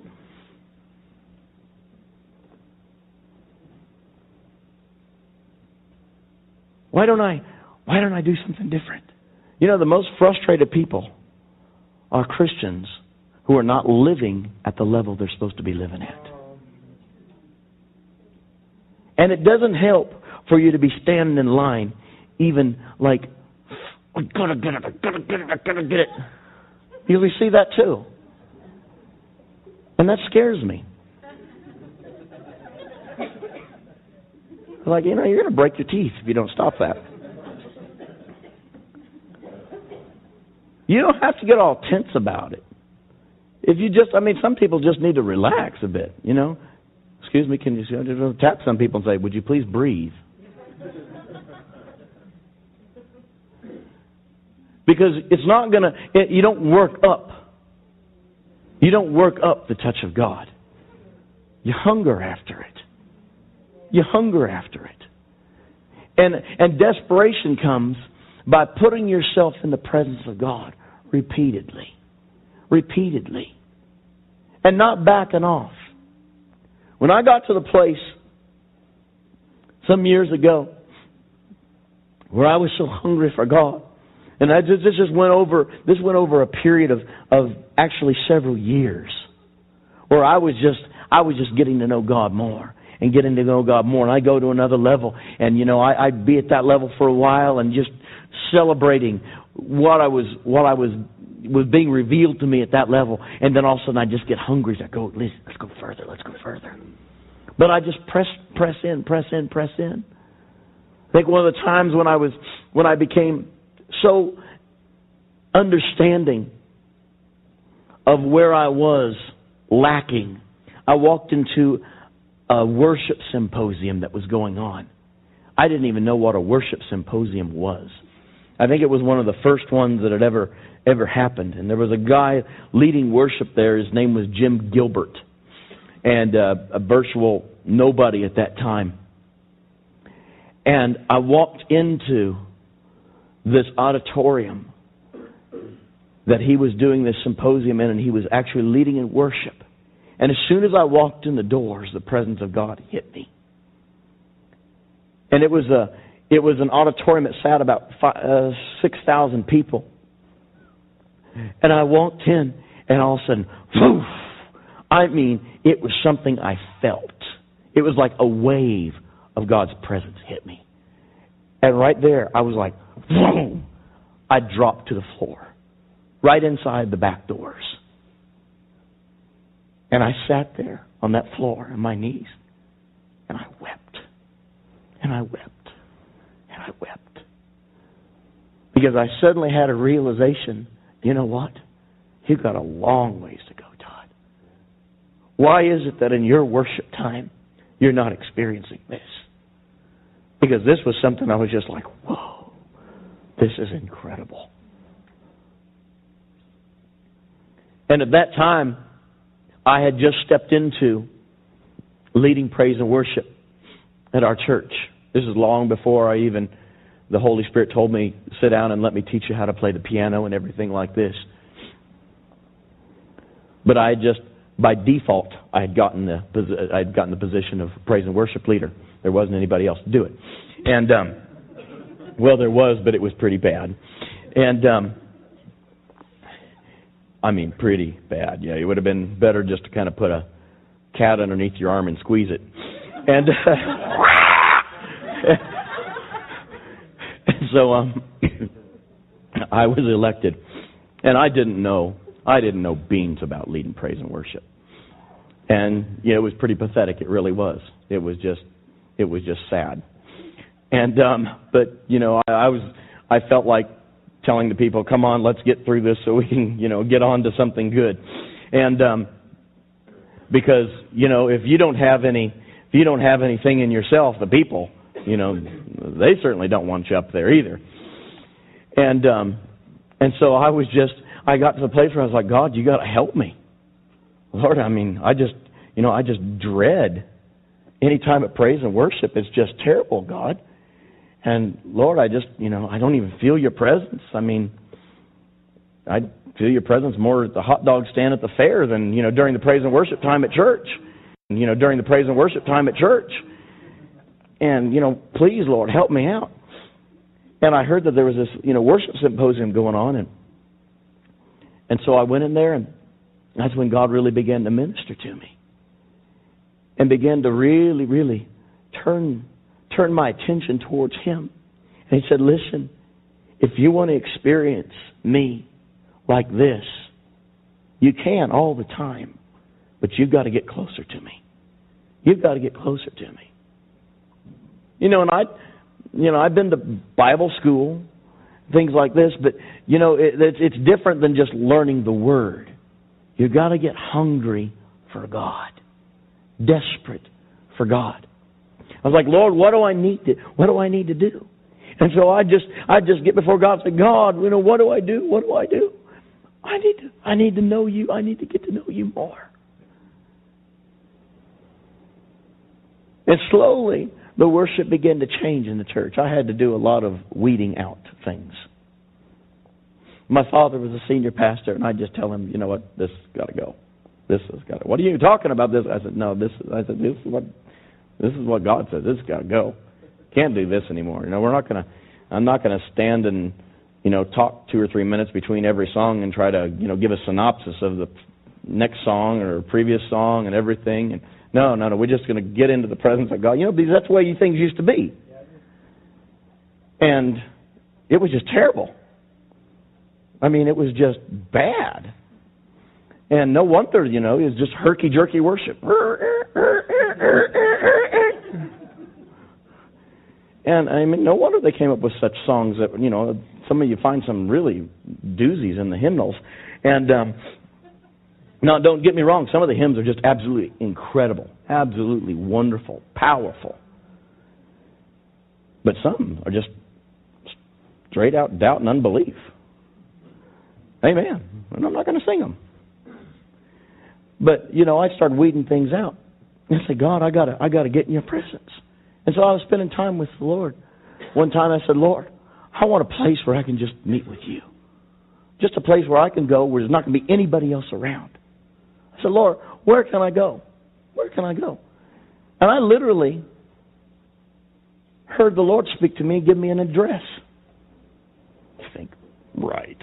Why don't I why don't I do something different? You know, the most frustrated people are Christians who are not living at the level they're supposed to be living at. And it doesn't help for you to be standing in line, even like, I gotta get it, I gotta get it, I gotta get it. You see that too. And that scares me. Like, you know, you're going to break your teeth if you don't stop that. You don't have to get all tense about it. If you just, I mean, some people just need to relax a bit, you know. Excuse me, can you just tap some people and say, would you please breathe? Because it's not going to, you don't work up. You don't work up the touch of God. You hunger after it. You hunger after it. And, and desperation comes by putting yourself in the presence of God repeatedly. Repeatedly. And not backing off. When I got to the place some years ago where I was so hungry for God, and I just, this just went over this went over a period of, of actually several years where I was just I was just getting to know God more and getting to know God more. And I go to another level, and you know, I, I'd be at that level for a while and just celebrating what I was, what I was was being revealed to me at that level, and then all of a sudden I just get hungry. I go, let's, let's go further, let's go further. But I just press, press in, press in, press in. I think one of the times when I was, when I became so understanding of where I was lacking, I walked into a worship symposium that was going on. I didn't even know what a worship symposium was. I think it was one of the first ones that had ever ever happened. And there was a guy leading worship there. His name was Jim Gilbert, and uh, a virtual nobody at that time. And I walked into this auditorium that he was doing this symposium in, and he was actually leading in worship. And as soon as I walked in the doors, the presence of God hit me. And it was a it was an auditorium that sat about uh, six thousand people, And I walked in, and all of a sudden, poof! I mean, it was something I felt. It was like a wave of God's presence hit me. And right there, I was like, I dropped to the floor, right inside the back doors. And I sat there on that floor on my knees, and I wept, and I wept, and I wept. Because I suddenly had a realization you know what? You've got a long ways to go, Todd. Why is it that in your worship time, you're not experiencing this? Because this was something I was just like, whoa, this is incredible. And at that time, I had just stepped into leading praise and worship at our church. This is long before I even, the Holy Spirit told me, sit down and let me teach you how to play the piano and everything like this. But I had just, by default, I had gotten the, I had gotten the position of praise and worship leader. There wasn't anybody else to do it. And, um, well, there was, but it was pretty bad. And, um, I mean, pretty bad. Yeah, it would have been better just to kind of put a cat underneath your arm and squeeze it. And, uh, so um, I was elected, and I didn't know I didn't know beans about leading praise and worship. And yeah, it was pretty pathetic. It really was. It was just it was just sad. And um, but you know, I, I was I felt like telling the people, "Come on, let's get through this so we can you know get on to something good." And um, because you know, if you don't have any if you don't have anything in yourself, the people, you know, they certainly don't want you up there either. And um, and so I was just I got to the place where I was like, God, you got to help me. Lord, I mean, I just, you know, I just dread any time of praise and worship. It's just terrible, God. And Lord, I just, you know, I don't even feel your presence. I mean, I feel your presence more at the hot dog stand at the fair than, you know, during the praise and worship time at church. And, you know, during the praise and worship time at church. And, you know, please, Lord, help me out. And I heard that there was this, you know, worship symposium going on and and so I went in there, and that's when God really began to minister to me and began to really, really turn turn my attention towards Him. And He said, "Listen, if you want to experience me like this, you can all the time, but you've got to get closer to me. You've got to get closer to me." You know, and I, you know, I've been to Bible school things like this. But you know, it, it's, it's different than just learning the word. You've got to get hungry for God, desperate for God. I was like, Lord, what do I need to what do I need to do? And so I just I just get before God and say, God, you know, what do I do? What do I do? I need to I need to know you. I need to get to know you more. And slowly the worship began to change in the church. I had to do a lot of weeding out things. My father was a senior pastor, and I just tell him, you know what, this has got to go. This has got to. What are you talking about? This? I said, no. This. I said, this is what. This is what God says. This has got to go. Can't do this anymore. You know, we're not to. I'm not going to stand and, you know, talk two or three minutes between every song and try to, you know, give a synopsis of the next song or previous song and everything. And no, no, no. We're just going to get into the presence of God. You know, because that's the way things used to be. And it was just terrible. I mean, it was just bad. And no wonder, you know, was just herky jerky worship. And I mean, no wonder they came up with such songs that you know. Some of you find some really doozies in the hymnals, and um, now don't get me wrong. Some of the hymns are just absolutely incredible, absolutely wonderful, powerful. But some are just straight out doubt and unbelief. Amen. And I'm not going to sing them. But you know, I started weeding things out. I said, God, I gotta, I gotta get in your presence. And so I was spending time with the Lord. One time I said, Lord, I want a place where I can just meet with you. Just a place where I can go where there's not going to be anybody else around. I said, Lord, where can I go? Where can I go? And I literally heard the Lord speak to me, and give me an address. I think, right.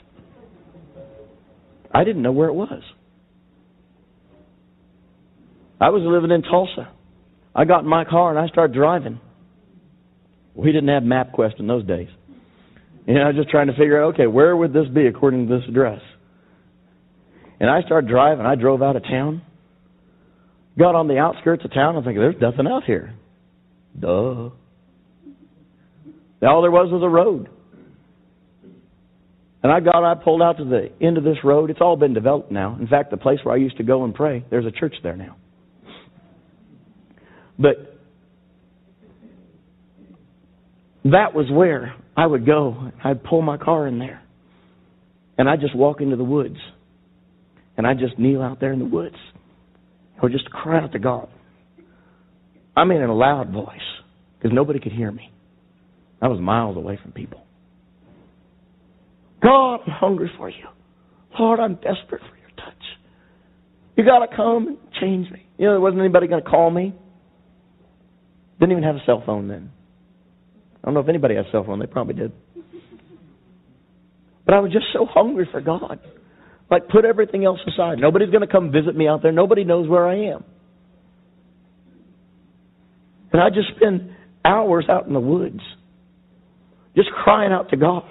I didn't know where it was. I was living in Tulsa. I got in my car and I started driving. We didn't have MapQuest in those days. And I was just trying to figure out, okay, where would this be according to this address? And I started driving. I drove out of town. Got on the outskirts of town. I'm thinking, there's nothing out here. Duh. All there was was a road. And I got, I pulled out to the end of this road. It's all been developed now. In fact, the place where I used to go and pray, there's a church there now. But that was where I would go. I'd pull my car in there. And I'd just walk into the woods. And I'd just kneel out there in the woods. Or just cry out to God. I mean in a loud voice. Because nobody could hear me. I was miles away from people. God, I'm hungry for you. Lord, I'm desperate for your touch. You got to come and change me. You know, there wasn't anybody going to call me. Didn't even have a cell phone then. I don't know if anybody had a cell phone. They probably did. But I was just so hungry for God. Like, put everything else aside. Nobody's going to come visit me out there. Nobody knows where I am. And I just spend hours out in the woods just crying out to God,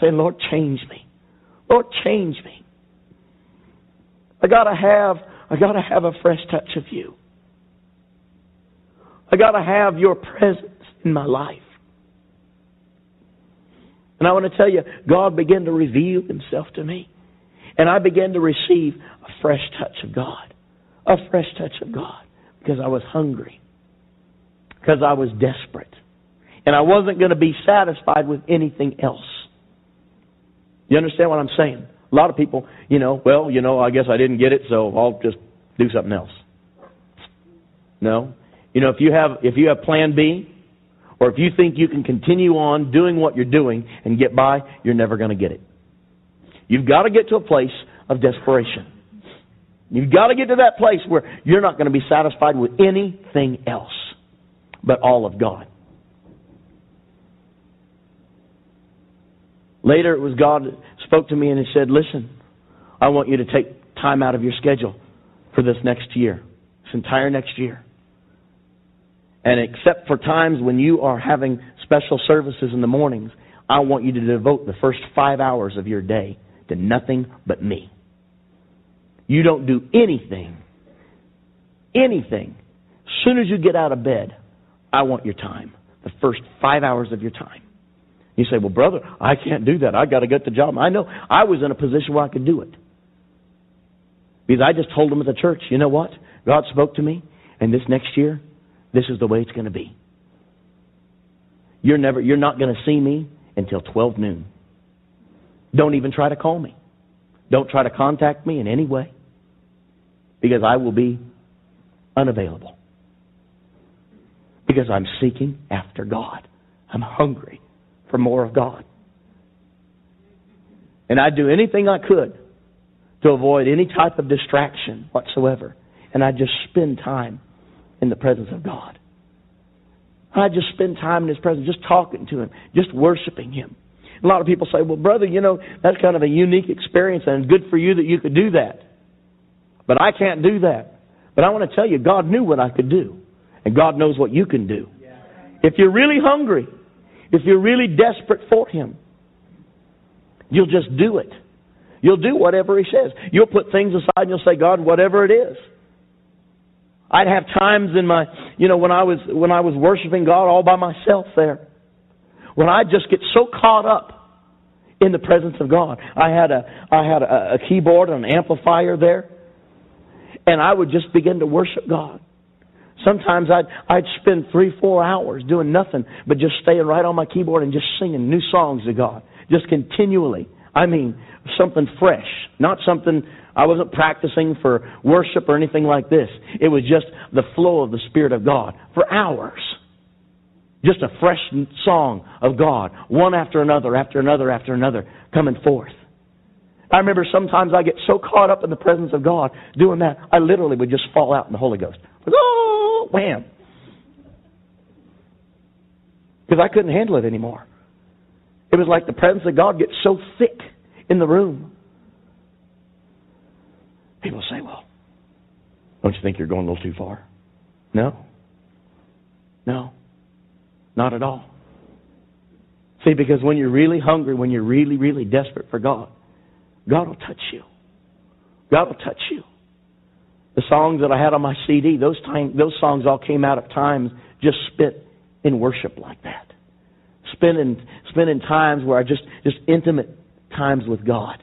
saying, Lord, change me. Lord, change me. I gotta have, I gotta have a fresh touch of you. I gotta have your presence in my life. And I want to tell you, God began to reveal himself to me. And I began to receive a fresh touch of God. A fresh touch of God. Because I was hungry. Because I was desperate. And I wasn't going to be satisfied with anything else. You understand what I'm saying? A lot of people, you know, well, you know, I guess I didn't get it, so I'll just do something else. No. You know, if you have if you have plan B, or if you think you can continue on doing what you're doing and get by, you're never going to get it. You've got to get to a place of desperation. You've got to get to that place where you're not going to be satisfied with anything else but all of God. Later, it was God spoke to me and He said, Listen, I want you to take time out of your schedule for this next year, this entire next year. And except for times when you are having special services in the mornings, I want you to devote the first five hours of your day to nothing but me. You don't do anything, anything. As soon as you get out of bed, I want your time, the first five hours of your time. You say, well, brother, I can't do that. I got to get the job. I know I was in a position where I could do it. Because I just told them at the church, you know what? God spoke to me, and this next year, this is the way it's going to be. You're never, you're not going to see me until 12 noon. Don't even try to call me. Don't try to contact me in any way, because I will be unavailable. Because I'm seeking after God. I'm hungry for more of God. And I'd do anything I could to avoid any type of distraction whatsoever. And I'd just spend time in the presence of God. I'd just spend time in His presence, just talking to Him, just worshiping Him. A lot of people say, well, brother, you know, that's kind of a unique experience and good for you that you could do that. But I can't do that. But I want to tell you, God knew what I could do. And God knows what you can do. If you're really hungry, if you're really desperate for Him, you'll just do it. You'll do whatever He says. You'll put things aside and you'll say, God, whatever it is. I'd have times in my, you know, when I was when I was worshiping God all by myself there, when I just get so caught up in the presence of God. I had a I had a, a keyboard and an amplifier there, and I would just begin to worship God. Sometimes I'd I'd spend three four hours doing nothing but just staying right on my keyboard and just singing new songs to God, just continually. I mean, something fresh, not something I wasn't practicing for worship or anything like this. It was just the flow of the Spirit of God for hours. Just a fresh song of God, one after another, after another, after another, coming forth. I remember sometimes I get so caught up in the presence of God doing that, I literally would just fall out in the Holy Ghost. Oh, wham! Because I couldn't handle it anymore. It was like the presence of God gets so thick in the room People say, well, don't you think you're going a little too far? No. No. Not at all. See, because when you're really hungry, when you're really, really desperate for God, God will touch you. God will touch you. The songs that I had on my CD, those time, those songs all came out of times just spit in worship like that. Spending spending times where I just just intimate times with God.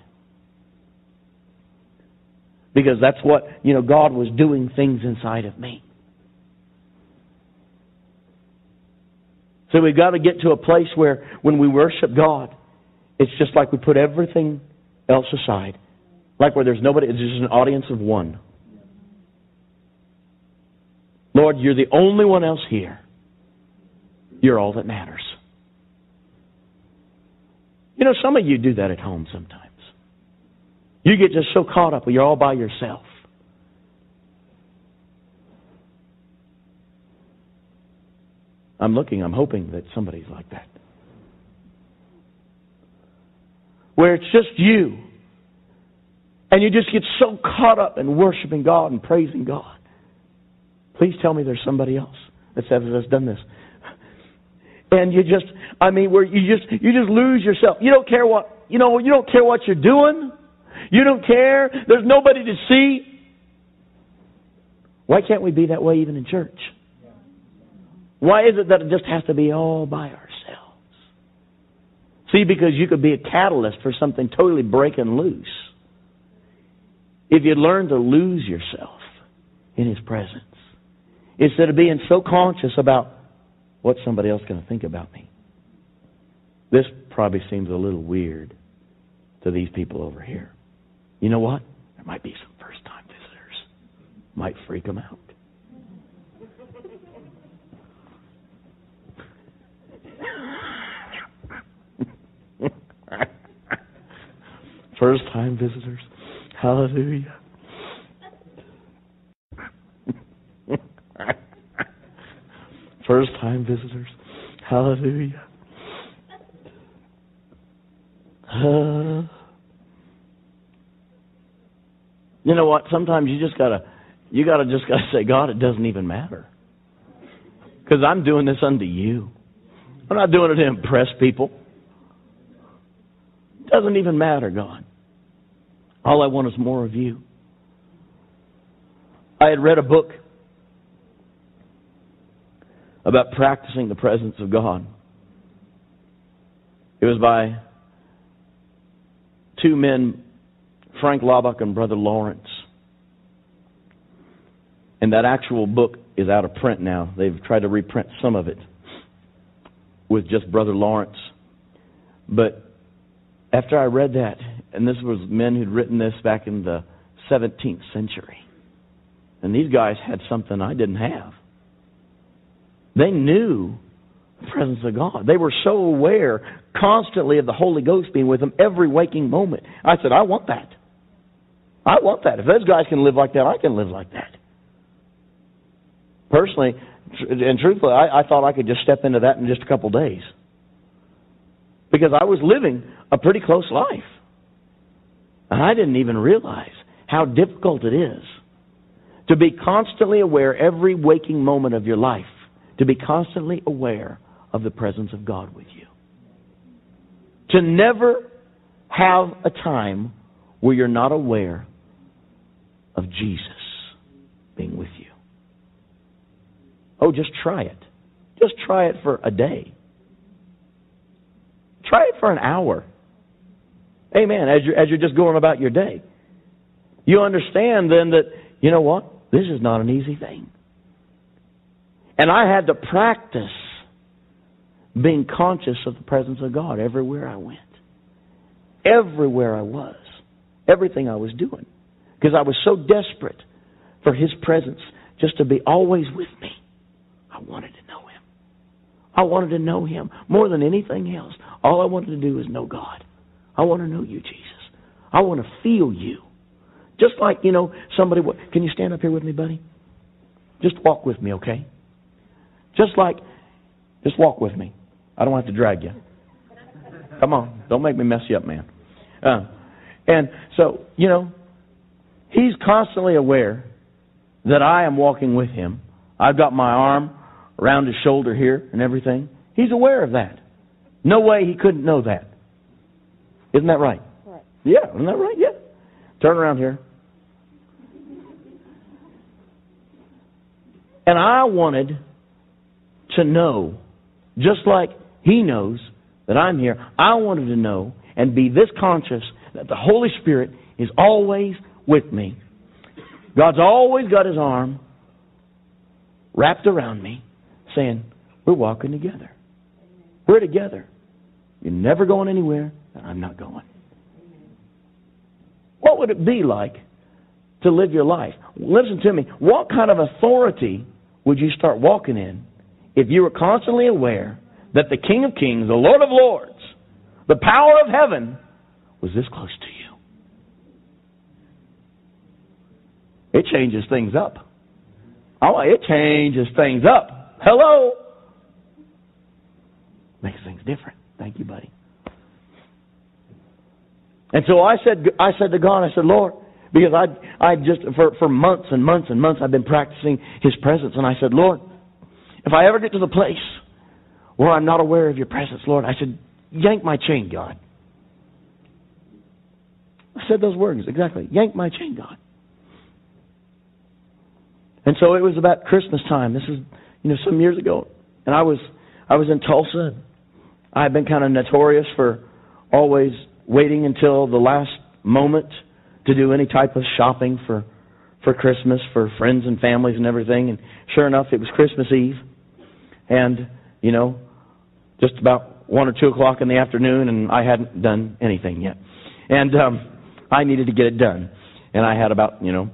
Because that's what, you know, God was doing things inside of me. So we've got to get to a place where when we worship God, it's just like we put everything else aside. Like where there's nobody, it's just an audience of one. Lord, you're the only one else here. You're all that matters. You know, some of you do that at home sometimes. You get just so caught up, you're all by yourself. I'm looking, I'm hoping that somebody's like that. Where it's just you. And you just get so caught up in worshiping God and praising God. Please tell me there's somebody else that says has done this. And you just, I mean, where you just, you just lose yourself. You don't care what, you know, you don't care what you're doing. You don't care. There's nobody to see. Why can't we be that way even in church? Why is it that it just has to be all by ourselves? See, because you could be a catalyst for something totally breaking loose. If you learn to lose yourself in His presence, instead of being so conscious about what somebody else going to think about me. This probably seems a little weird to these people over here. You know what? There might be some first time visitors. Might freak them out. First time visitors. Hallelujah. First time visitors. Hallelujah. Uh, you know what? Sometimes you just gotta, you gotta just gotta say, God, it doesn't even matter, because I'm doing this unto you. I'm not doing it to impress people. It doesn't even matter, God. All I want is more of you. I had read a book about practicing the presence of God. It was by two men, Frank Laubach and Brother Lawrence. And that actual book is out of print now. They've tried to reprint some of it with just Brother Lawrence. But after I read that, and this was men who'd written this back in the 17th century, and these guys had something I didn't have. They knew the presence of God. They were so aware constantly of the Holy Ghost being with them every waking moment. I said, I want that. I want that. If those guys can live like that, I can live like that. Personally, and truthfully, I, I thought I could just step into that in just a couple days. Because I was living a pretty close life. And I didn't even realize how difficult it is to be constantly aware every waking moment of your life to be constantly aware of the presence of God with you. To never have a time where you're not aware of Jesus being with you. Oh, just try it. Just try it for a day. Try it for an hour. Amen. As you're, as you're just going about your day. You understand then that, you know what? This is not an easy thing. And I had to practice being conscious of the presence of God everywhere I went. Everywhere I was. Everything I was doing. Because I was so desperate for His presence just to be always with me. I wanted to know Him. I wanted to know Him more than anything else. All I wanted to do is know God. I want to know you, Jesus. I want to feel you. Just like, you know, somebody. Can you stand up here with me, buddy? Just walk with me, okay? Just like, just walk with me. I don't have to drag you. Come on, don't make me mess you up, man. Uh, and so, you know, He's constantly aware that I am walking with him. I've got my arm around his shoulder here and everything. He's aware of that. No way he couldn't know that. Isn't that right? Right. Yeah, isn't that right? Yeah. Turn around here. And I wanted to know, just like he knows that I'm here, I wanted to know and be this conscious that the Holy Spirit is always with me. God's always got his arm wrapped around me, saying, We're walking together. We're together. You're never going anywhere, and I'm not going. What would it be like to live your life? Listen to me. What kind of authority would you start walking in if you were constantly aware that the King of Kings, the Lord of Lords, the power of heaven was this close to you? It changes things up. Oh, it changes things up. Hello. Makes things different. Thank you, buddy. And so I said, I said to God, I said, Lord, because I, I just for for months and months and months I've been practicing His presence, and I said, Lord, if I ever get to the place where I'm not aware of Your presence, Lord, I said, yank my chain, God. I said those words exactly. Yank my chain, God. And so it was about Christmas time. This is, you know, some years ago, and I was I was in Tulsa. I had been kind of notorious for always waiting until the last moment to do any type of shopping for for Christmas for friends and families and everything. And sure enough, it was Christmas Eve, and you know, just about one or two o'clock in the afternoon, and I hadn't done anything yet, and um, I needed to get it done, and I had about you know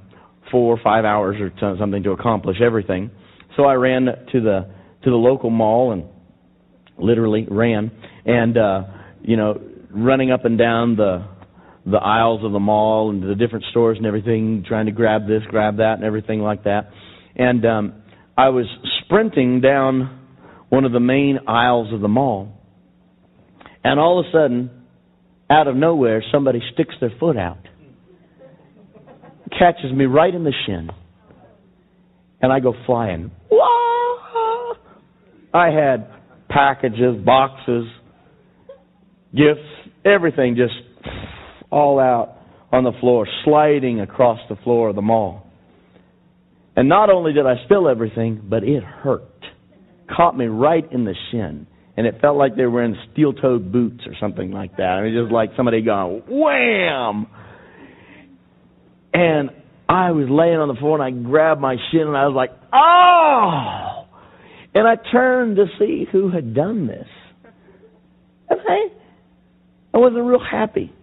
four or five hours or something to accomplish everything. So I ran to the to the local mall and literally ran. And uh you know running up and down the the aisles of the mall and the different stores and everything trying to grab this grab that and everything like that. And um I was sprinting down one of the main aisles of the mall and all of a sudden out of nowhere somebody sticks their foot out catches me right in the shin and I go flying Wah! I had packages, boxes, gifts, everything just all out on the floor, sliding across the floor of the mall. And not only did I spill everything, but it hurt. Caught me right in the shin. And it felt like they were in steel toed boots or something like that. I mean, just like somebody gone wham! And I was laying on the floor and I grabbed my shin and I was like, oh! And I turned to see who had done this. And I, I wasn't real happy.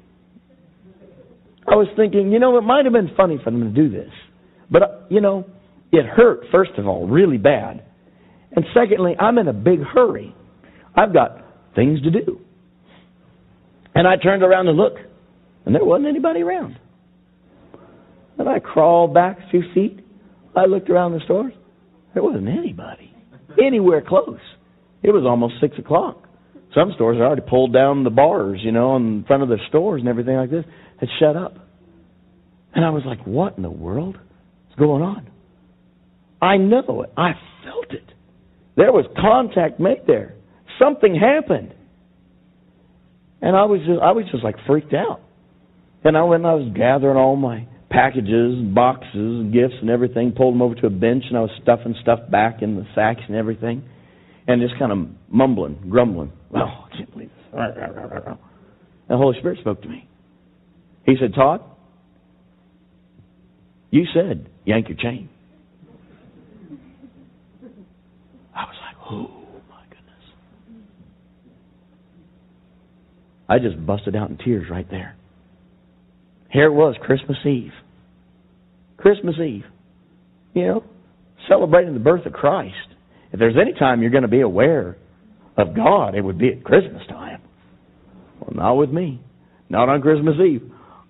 I was thinking, you know, it might have been funny for them to do this. But, uh, you know, it hurt, first of all, really bad. And secondly, I'm in a big hurry. I've got things to do. And I turned around to look, and there wasn't anybody around. And I crawled back a few feet. I looked around the stores. There wasn't anybody anywhere close. It was almost six o'clock. Some stores had already pulled down the bars, you know, in front of the stores and everything like this, had shut up. And I was like, what in the world is going on? I know it. I felt it. There was contact made there. Something happened. And I was just I was just like freaked out. And I went and I was gathering all my packages, boxes, gifts, and everything. Pulled them over to a bench, and I was stuffing stuff back in the sacks and everything, and just kind of mumbling, grumbling. Oh, I can't believe this. And the Holy Spirit spoke to me. He said, Todd, you said yank your chain. I was like, oh my goodness. I just busted out in tears right there. Here it was, Christmas Eve. Christmas Eve. You know, celebrating the birth of Christ. If there's any time you're going to be aware of God, it would be at Christmas time. Well, not with me. Not on Christmas Eve.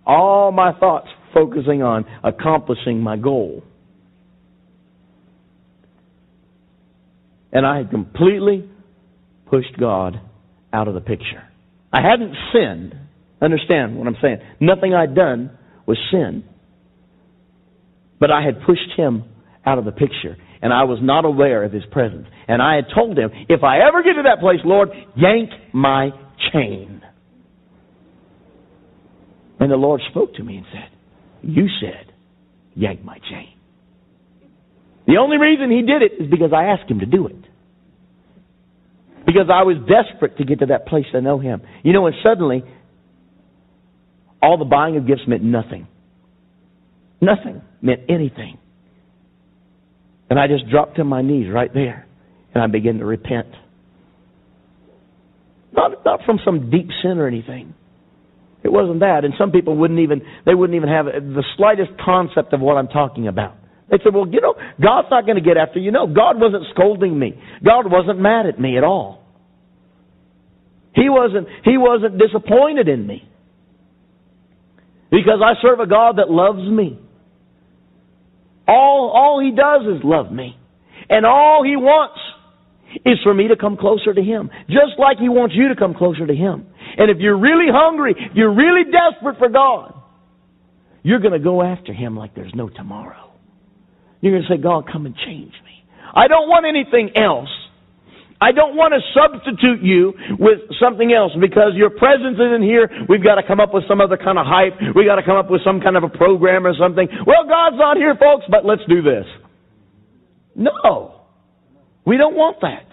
All my thoughts focusing on accomplishing my goal. And I had completely pushed God out of the picture. I hadn't sinned. Understand what I'm saying? Nothing I'd done was sin. But I had pushed him out of the picture, and I was not aware of his presence. And I had told him, if I ever get to that place, Lord, yank my chain. And the Lord spoke to me and said, You said, yank my chain. The only reason he did it is because I asked him to do it. Because I was desperate to get to that place to know him. You know, and suddenly, all the buying of gifts meant nothing. Nothing meant anything. And I just dropped to my knees right there and I began to repent. Not, not from some deep sin or anything. It wasn't that. And some people wouldn't even, they wouldn't even have the slightest concept of what I'm talking about. They said, well, you know, God's not going to get after you. No, God wasn't scolding me. God wasn't mad at me at all. He wasn't, he wasn't disappointed in me. Because I serve a God that loves me. All, all He does is love me. And all He wants is for me to come closer to Him. Just like He wants you to come closer to Him. And if you're really hungry, you're really desperate for God, you're going to go after Him like there's no tomorrow. You're going to say, God, come and change me. I don't want anything else. I don't want to substitute you with something else because your presence isn't here. We've got to come up with some other kind of hype. We've got to come up with some kind of a program or something. Well, God's not here, folks, but let's do this. No. We don't want that.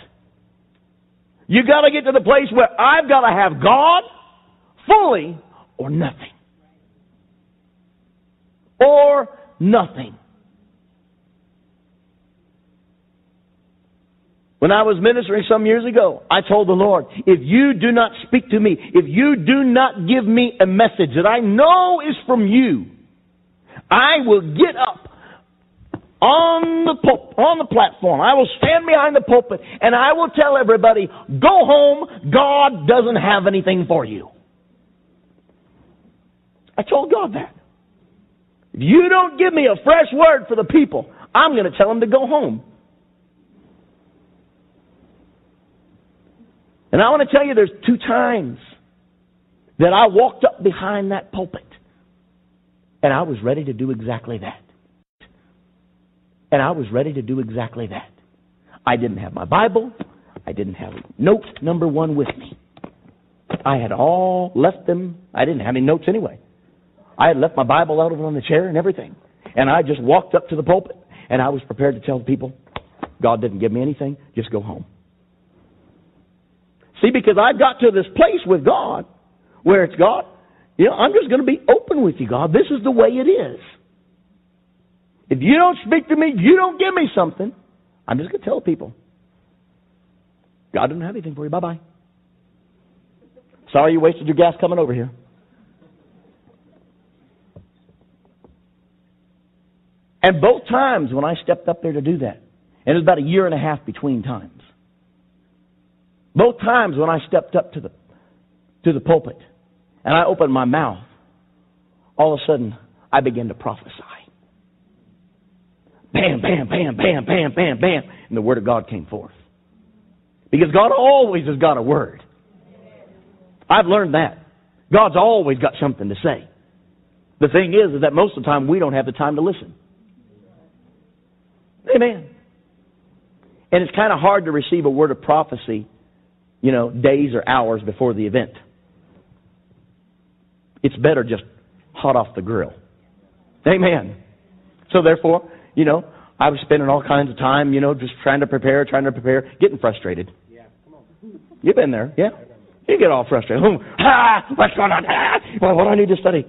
You've got to get to the place where I've got to have God fully or nothing. Or nothing. When I was ministering some years ago, I told the Lord, if you do not speak to me, if you do not give me a message that I know is from you, I will get up on the pulp, on the platform. I will stand behind the pulpit and I will tell everybody, go home. God doesn't have anything for you. I told God that. If you don't give me a fresh word for the people, I'm going to tell them to go home. And I want to tell you there's two times that I walked up behind that pulpit and I was ready to do exactly that. And I was ready to do exactly that. I didn't have my Bible. I didn't have note number one with me. I had all left them. I didn't have any notes anyway. I had left my Bible out on the chair and everything. And I just walked up to the pulpit and I was prepared to tell the people, God didn't give me anything, just go home. See, because I've got to this place with God where it's God, you know, I'm just going to be open with you, God. This is the way it is. If you don't speak to me, you don't give me something, I'm just going to tell people. God doesn't have anything for you. Bye bye. Sorry you wasted your gas coming over here. And both times when I stepped up there to do that, and it was about a year and a half between times, both times when I stepped up to the, to the pulpit and I opened my mouth, all of a sudden I began to prophesy. Bam, bam, bam, bam, bam, bam, bam. And the Word of God came forth. Because God always has got a Word. I've learned that. God's always got something to say. The thing is, is that most of the time we don't have the time to listen. Amen. And it's kind of hard to receive a word of prophecy you know, days or hours before the event. It's better just hot off the grill. Amen. So therefore, you know, I was spending all kinds of time, you know, just trying to prepare, trying to prepare, getting frustrated. Yeah, come on. You've been there, yeah? You get all frustrated. ah, what's going on? Ah, what do I need to study?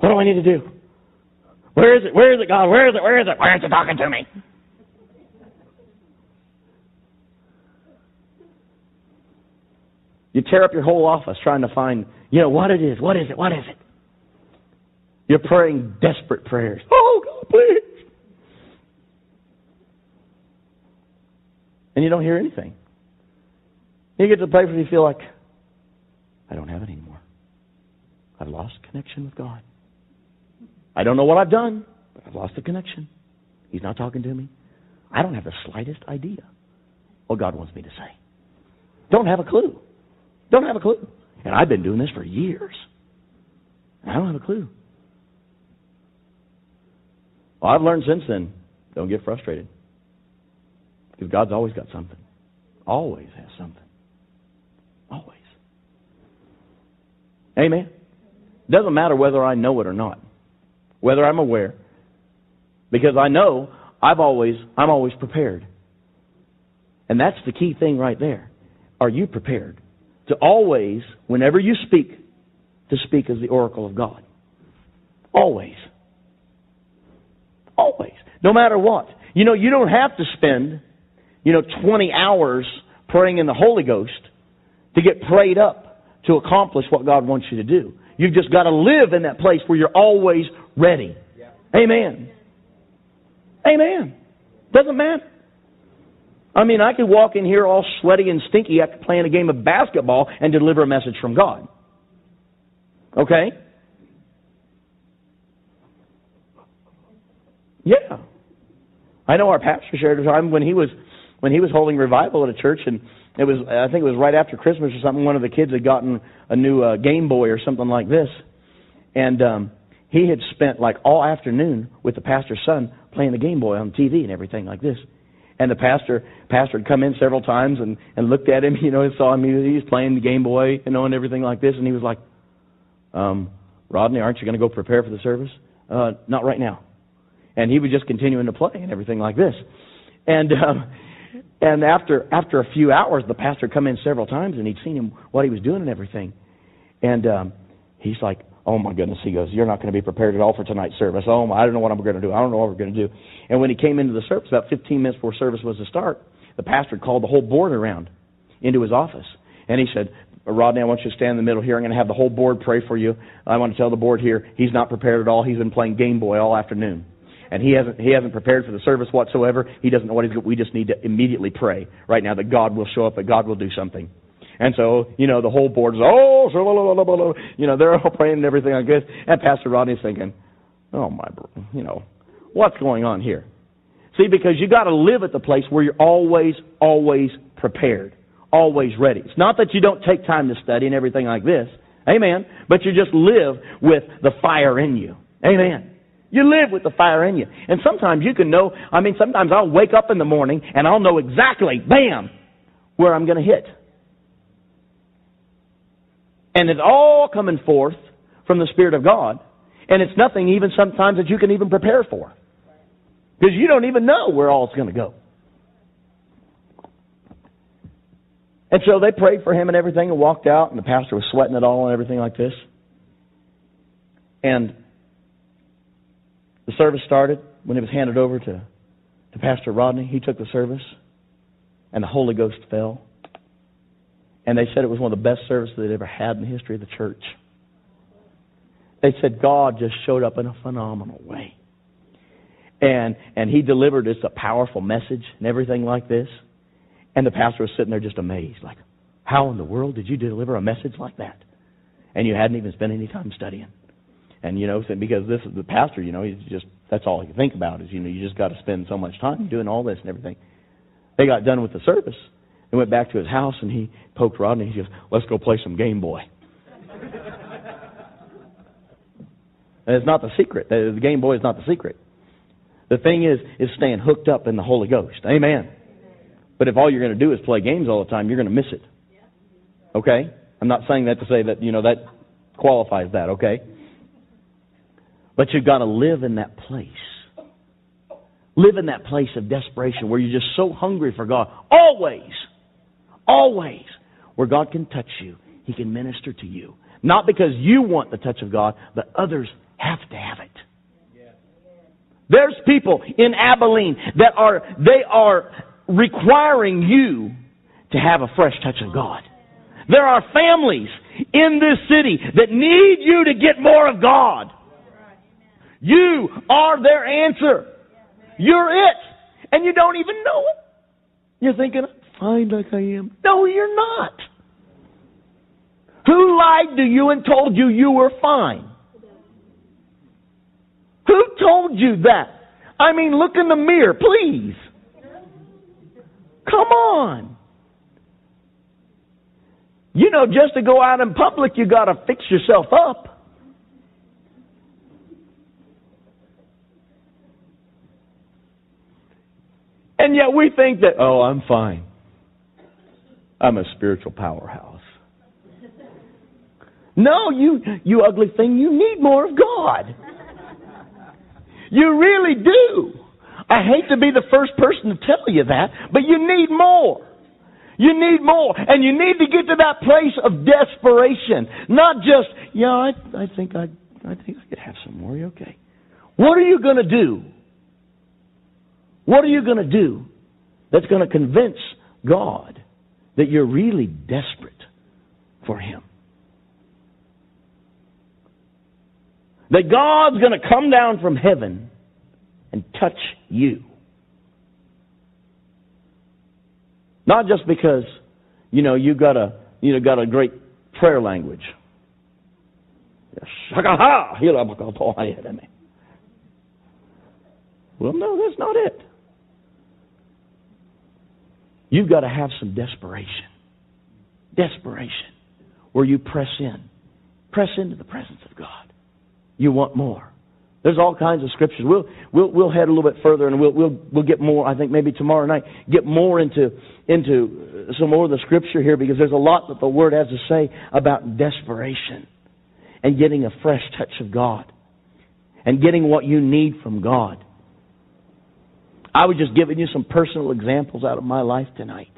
What do I need to do? Where is it? Where is it, God? Where is it? Where is it? Why aren't you talking to me? You tear up your whole office trying to find, you know, what it is. What is it? What is it? You're praying desperate prayers. Oh, God, please. And you don't hear anything. You get to the place where you feel like, I don't have it anymore. I've lost connection with God. I don't know what I've done, but I've lost the connection. He's not talking to me. I don't have the slightest idea what God wants me to say. Don't have a clue. Don't have a clue. And I've been doing this for years. I don't have a clue. Well, I've learned since then, don't get frustrated. Because God's always got something. Always has something. Always. Amen. Doesn't matter whether I know it or not. Whether I'm aware. Because I know I've always I'm always prepared. And that's the key thing right there. Are you prepared to always, whenever you speak, to speak as the oracle of God? Always. Always. No matter what. You know, you don't have to spend, you know, 20 hours praying in the Holy Ghost to get prayed up to accomplish what God wants you to do. You've just got to live in that place where you're always ready. Amen. Amen. Doesn't matter. I mean, I could walk in here all sweaty and stinky after playing a game of basketball and deliver a message from God. Okay? Yeah. I know our pastor shared a time when he was when he was holding revival at a church and it was I think it was right after Christmas or something one of the kids had gotten a new uh, Game Boy or something like this. And um he had spent like all afternoon with the pastor's son playing the Game Boy on TV and everything like this. And the pastor pastor had come in several times and and looked at him, you know, and saw him he was playing the Game Boy, you know, and everything like this and he was like um Rodney, aren't you going to go prepare for the service? Uh not right now and he was just continuing to play and everything like this. And um, and after after a few hours, the pastor had come in several times and he'd seen him what he was doing and everything. And um, he's like, "Oh my goodness," he goes, "You're not going to be prepared at all for tonight's service. Oh, I don't know what I'm going to do. I don't know what we're going to do." And when he came into the service, about 15 minutes before service was to start, the pastor called the whole board around into his office, and he said, Rodney, I want you to stand in the middle here. I'm going to have the whole board pray for you. I want to tell the board here he's not prepared at all. He's been playing Game Boy all afternoon and he hasn't he hasn't prepared for the service whatsoever. He doesn't know what he's. We just need to immediately pray right now that God will show up, that God will do something. And so, you know, the whole board is, oh, blah, blah, blah, blah, you know, they're all praying and everything like this. And Pastor Rodney's thinking, oh my, you know, what's going on here? See, because you got to live at the place where you're always, always prepared, always ready. It's not that you don't take time to study and everything like this, amen, but you just live with the fire in you, amen. You live with the fire in you. And sometimes you can know, I mean, sometimes I'll wake up in the morning and I'll know exactly, bam, where I'm going to hit. And it's all coming forth from the Spirit of God. And it's nothing even sometimes that you can even prepare for. Because you don't even know where all it's going to go. And so they prayed for him and everything and walked out, and the pastor was sweating it all and everything like this. And the service started when it was handed over to, to Pastor Rodney. He took the service, and the Holy Ghost fell. And they said it was one of the best services they'd ever had in the history of the church. They said God just showed up in a phenomenal way. And and he delivered just a powerful message and everything like this. And the pastor was sitting there just amazed, like, how in the world did you deliver a message like that? And you hadn't even spent any time studying. And you know, because this is the pastor, you know, he's just that's all he can think about is you know you just got to spend so much time doing all this and everything. They got done with the service and went back to his house and he poked Rodney. And he goes, "Let's go play some Game Boy." and it's not the secret. The Game Boy is not the secret. The thing is, is staying hooked up in the Holy Ghost. Amen. But if all you're going to do is play games all the time, you're going to miss it. Okay? I'm not saying that to say that, you know, that qualifies that, okay? But you've got to live in that place. Live in that place of desperation where you're just so hungry for God. Always. Always. Where God can touch you. He can minister to you. Not because you want the touch of God, but others have to have it. There's people in Abilene that are, they are requiring you to have a fresh touch of God. There are families in this city that need you to get more of God. You are their answer. You're it. And you don't even know it. You're thinking, fine like I am. No, you're not. Who lied to you and told you you were fine? Who told you that? I mean, look in the mirror, please. Come on. You know, just to go out in public, you got to fix yourself up. And yet we think that, oh, I'm fine. I'm a spiritual powerhouse. No, you, you ugly thing, you need more of God. You really do. I hate to be the first person to tell you that, but you need more. You need more. And you need to get to that place of desperation. Not just, yeah, I, I think I, I think I could have some more. You okay? What are you going to do? What are you going to do that's going to convince God that you're really desperate for Him? That God's going to come down from heaven and touch you. Not just because, you know, you've got a you know got a great prayer language. Well, no, that's not it. You've got to have some desperation. Desperation. Where you press in. Press into the presence of God. You want more. There's all kinds of scriptures. We'll we'll we'll head a little bit further and we'll we'll we'll get more. I think maybe tomorrow night get more into into uh, some more of the scripture here because there's a lot that the Word has to say about desperation and getting a fresh touch of God and getting what you need from God. I was just giving you some personal examples out of my life tonight.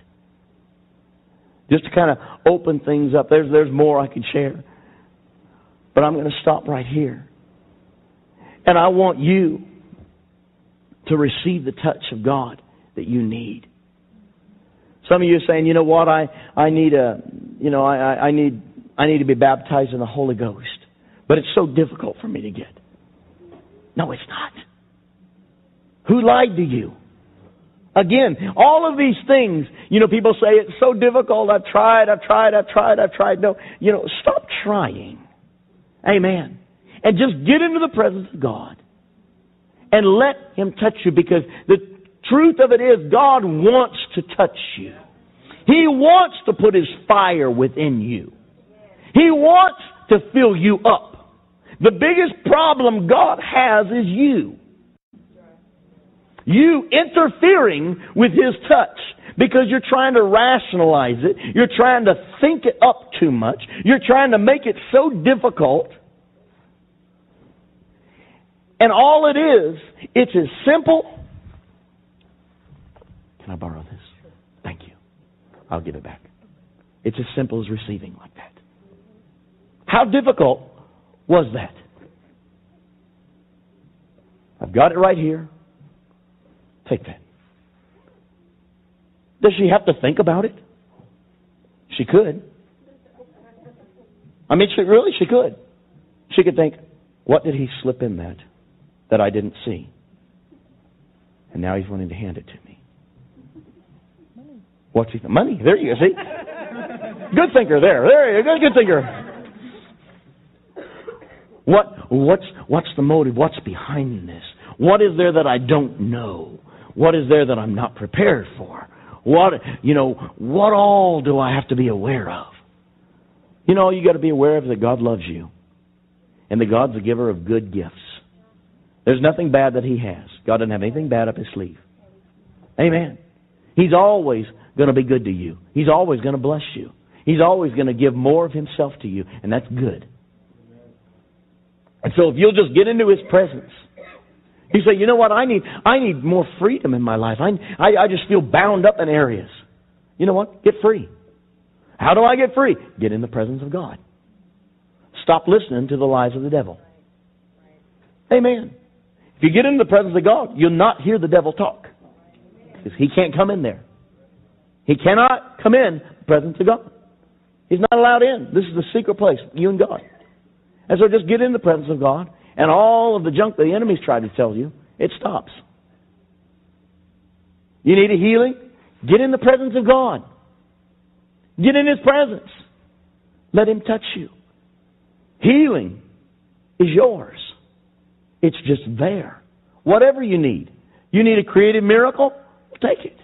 Just to kind of open things up. There's there's more I could share. But I'm going to stop right here. And I want you to receive the touch of God that you need. Some of you are saying, you know what, I, I need a you know, I, I need I need to be baptized in the Holy Ghost. But it's so difficult for me to get. No, it's not. Who lied to you? Again, all of these things, you know, people say it's so difficult. I've tried, I've tried, I've tried, I've tried. No, you know, stop trying. Amen and just get into the presence of God and let Him touch you because the truth of it is God wants to touch you. He wants to put His fire within you. He wants to fill you up. The biggest problem God has is you. You interfering with His touch because you're trying to rationalize it. You're trying to think it up too much. You're trying to make it so difficult and all it is, it's as simple. Can I borrow this? Thank you. I'll give it back. It's as simple as receiving like that. How difficult was that? I've got it right here. Take that. Does she have to think about it? She could. I mean, she really, she could. She could think, what did he slip in that? that I didn't see. And now he's wanting to hand it to me. What's he? Money. There you go. See? Good thinker there. There you go. Good thinker. What, what's, what's the motive? What's behind this? What is there that I don't know? What is there that I'm not prepared for? What, you know, what all do I have to be aware of? You know, you got to be aware of that God loves you and that God's the giver of good gifts. There's nothing bad that He has. God doesn't have anything bad up His sleeve. Amen. He's always going to be good to you. He's always going to bless you. He's always going to give more of Himself to you, and that's good. And so if you'll just get into His presence, you say, you know what, I need I need more freedom in my life. I, I, I just feel bound up in areas. You know what? Get free. How do I get free? Get in the presence of God. Stop listening to the lies of the devil. Amen. If you get in the presence of God, you'll not hear the devil talk. Because he can't come in there. He cannot come in the presence of God. He's not allowed in. This is the secret place, you and God. And so just get in the presence of God, and all of the junk that the enemy's tried to tell you, it stops. You need a healing? Get in the presence of God. Get in His presence. Let Him touch you. Healing is yours. It's just there. Whatever you need. You need a creative miracle? Take it.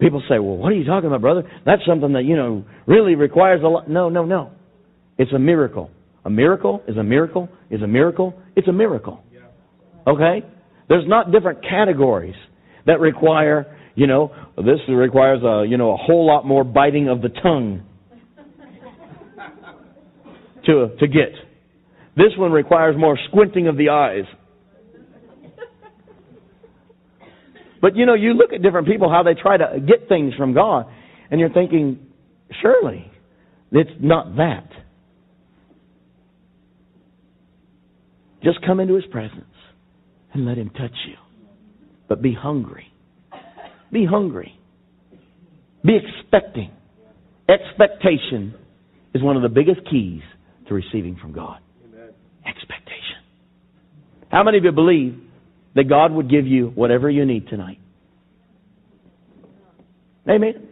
People say, well, what are you talking about, brother? That's something that, you know, really requires a lot. No, no, no. It's a miracle. A miracle is a miracle is a miracle. It's a miracle. Okay? There's not different categories. that require, you know, this requires a, you know, a whole lot more biting of the tongue to to get. This one requires more squinting of the eyes. But you know, you look at different people how they try to get things from God, and you're thinking, surely it's not that. Just come into His presence and let Him touch you. But be hungry. Be hungry. Be expecting. Expectation is one of the biggest keys to receiving from God. Amen. Expectation. How many of you believe that God would give you whatever you need tonight? Amen.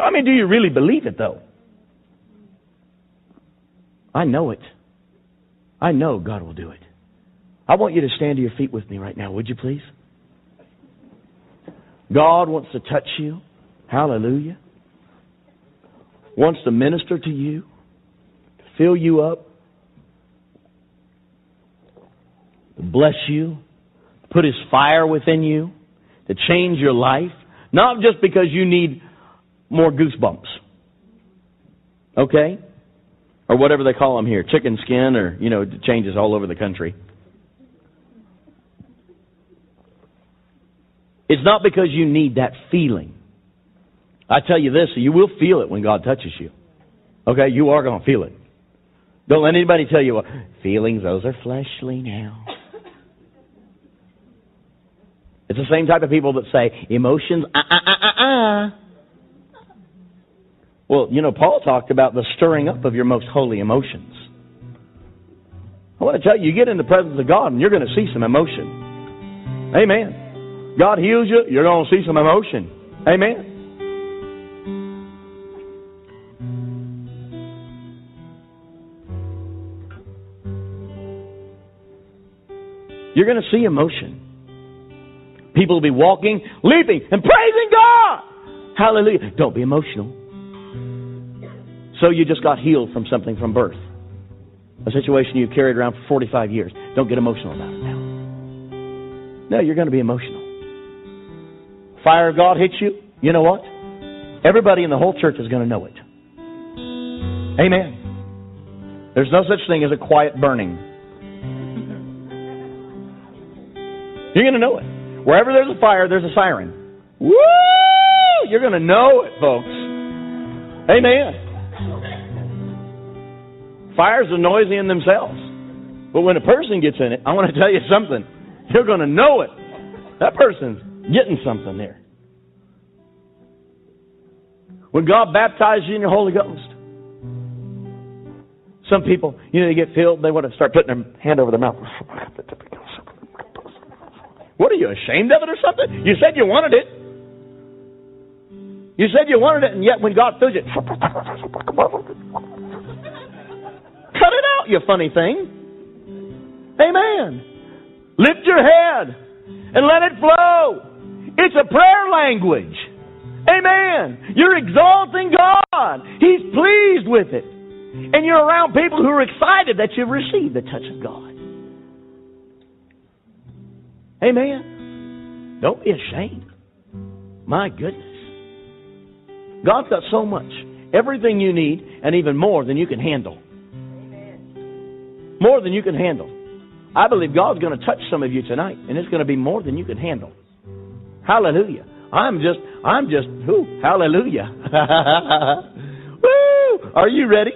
I mean, do you really believe it, though? I know it. I know God will do it. I want you to stand to your feet with me right now, would you please? God wants to touch you. Hallelujah. Wants to minister to you, to fill you up, to bless you, put His fire within you, to change your life. Not just because you need more goosebumps. Okay? Or whatever they call them here, chicken skin, or, you know, it changes all over the country. It's not because you need that feeling. I tell you this, you will feel it when God touches you. Okay? You are going to feel it. Don't let anybody tell you, well, feelings, those are fleshly now. It's the same type of people that say, emotions, uh, uh, uh, uh, uh. Well, you know, Paul talked about the stirring up of your most holy emotions. I want to tell you, you get in the presence of God and you're going to see some emotion. Amen. God heals you, you're going to see some emotion. Amen. You're going to see emotion. People will be walking, leaping, and praising God. Hallelujah. Don't be emotional. So you just got healed from something from birth. A situation you've carried around for 45 years. Don't get emotional about it now. No, you're going to be emotional fire of God hits you, you know what? Everybody in the whole church is going to know it. Amen. There's no such thing as a quiet burning. You're going to know it. Wherever there's a fire, there's a siren. Woo! You're going to know it, folks. Amen. Fires are noisy in themselves. But when a person gets in it, I want to tell you something. You're going to know it. That person's getting something there. When God baptizes you in the Holy Ghost, some people, you know, they get filled, they want to start putting their hand over their mouth. What are you ashamed of it or something? You said you wanted it. You said you wanted it, and yet when God fills you, cut it out, you funny thing. Amen. Lift your head and let it flow. It's a prayer language. Amen. You're exalting God. He's pleased with it. And you're around people who are excited that you've received the touch of God. Amen. Don't be ashamed. My goodness. God's got so much. Everything you need, and even more than you can handle. More than you can handle. I believe God's going to touch some of you tonight, and it's going to be more than you can handle. Hallelujah. I'm just, I'm just, whoo, hallelujah. Woo! Are you ready?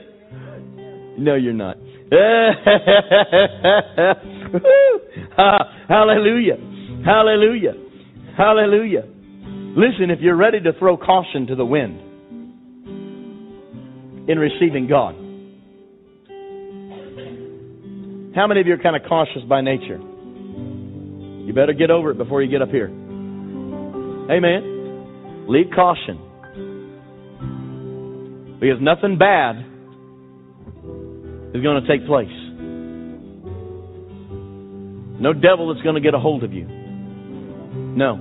No, you're not. hallelujah. Hallelujah. Hallelujah. Listen, if you're ready to throw caution to the wind in receiving God, how many of you are kind of cautious by nature? You better get over it before you get up here. Amen. Lead caution. Because nothing bad is going to take place. No devil is going to get a hold of you. No.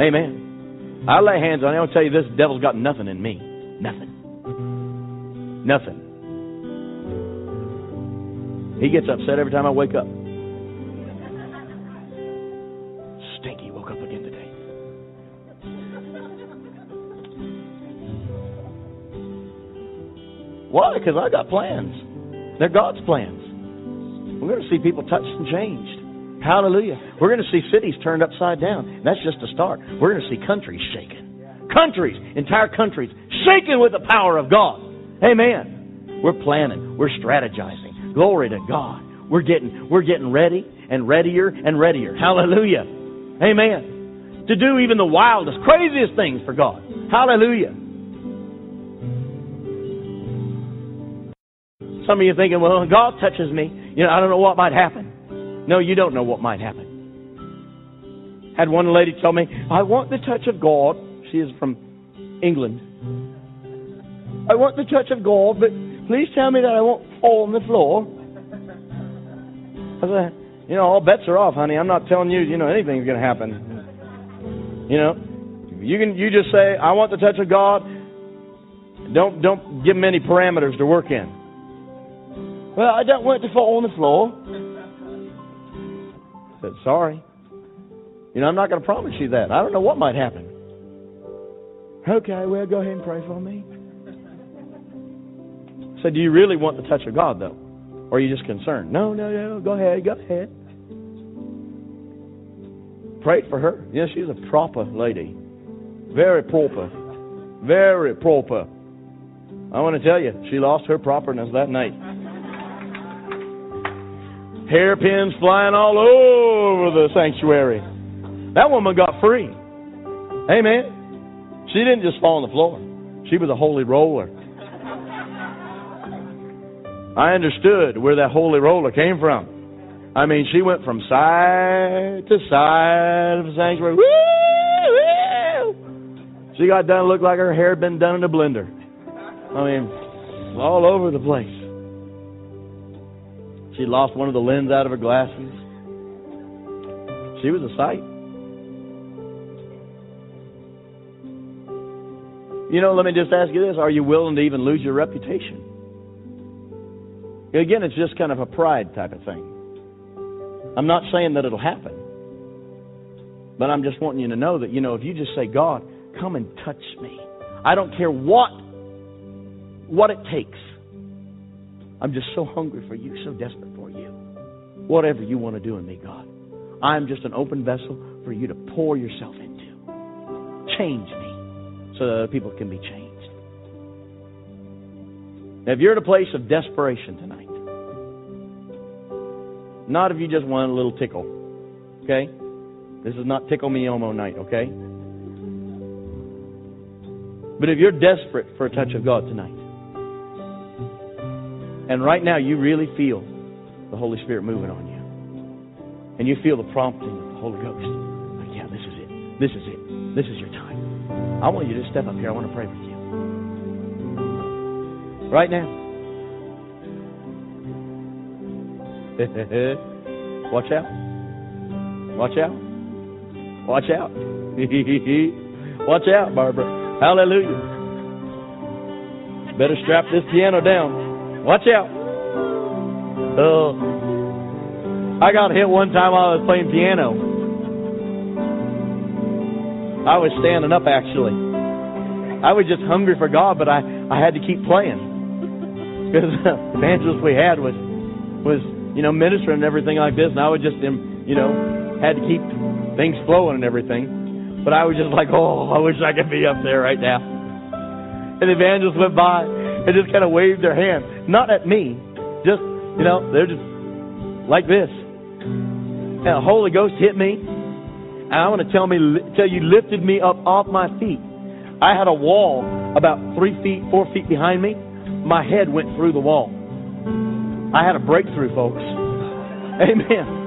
Amen. I lay hands on you. I'll tell you this devil's got nothing in me. Nothing. Nothing. He gets upset every time I wake up. Why? Because I got plans. They're God's plans. We're going to see people touched and changed. Hallelujah. We're going to see cities turned upside down. That's just a start. We're going to see countries shaken. Countries, entire countries, shaken with the power of God. Amen. We're planning. We're strategizing. Glory to God. We're getting we're getting ready and readier and readier. Hallelujah. Amen. To do even the wildest, craziest things for God. Hallelujah. Some of you thinking, well, God touches me, you know, I don't know what might happen. No, you don't know what might happen. Had one lady tell me, I want the touch of God. She is from England. I want the touch of God, but please tell me that I won't fall on the floor. I said, you know, all bets are off, honey. I'm not telling you, you know, anything's going to happen. You know, you can you just say, I want the touch of God. Don't don't give him any parameters to work in. Well, I don't want to fall on the floor. I said, sorry. You know, I'm not going to promise you that. I don't know what might happen. Okay, well, go ahead and pray for me. So, do you really want the touch of God, though? Or are you just concerned? No, no, no. Go ahead, go ahead. Prayed for her. Yes, she's a proper lady. Very proper. Very proper. I want to tell you, she lost her properness that night. Hairpins flying all over the sanctuary. That woman got free. Amen. She didn't just fall on the floor. She was a holy roller. I understood where that holy roller came from. I mean, she went from side to side of the sanctuary. Woo. She got done, looked like her hair had been done in a blender. I mean, all over the place. She lost one of the lens out of her glasses. She was a sight. You know, let me just ask you this are you willing to even lose your reputation? Again, it's just kind of a pride type of thing. I'm not saying that it'll happen. But I'm just wanting you to know that, you know, if you just say, God, come and touch me. I don't care what what it takes. I'm just so hungry for you, so desperate. Whatever you want to do in me, God. I'm just an open vessel for you to pour yourself into. Change me so that other people can be changed. Now, if you're at a place of desperation tonight, not if you just want a little tickle. Okay? This is not tickle me Elmo night, okay? But if you're desperate for a touch of God tonight, and right now you really feel the Holy Spirit moving on you, and you feel the prompting of the Holy Ghost, like, yeah, this is it. This is it. This is your time. I want you to step up here. I want to pray with you. Right now. Watch out. Watch out. Watch out. Watch out, Barbara. Hallelujah. Better strap this piano down. Watch out. Oh. I got hit one time while I was playing piano. I was standing up actually. I was just hungry for God, but I, I had to keep playing. Because the evangelist we had was was you know, ministering and everything like this, and I would just, um, you know, had to keep things flowing and everything. But I was just like, oh, I wish I could be up there right now. And the evangelists went by and just kind of waved their hand, not at me, you know, they're just like this. And the Holy Ghost hit me, and I want to tell me, tell you, lifted me up off my feet. I had a wall about three feet, four feet behind me. My head went through the wall. I had a breakthrough, folks. Amen.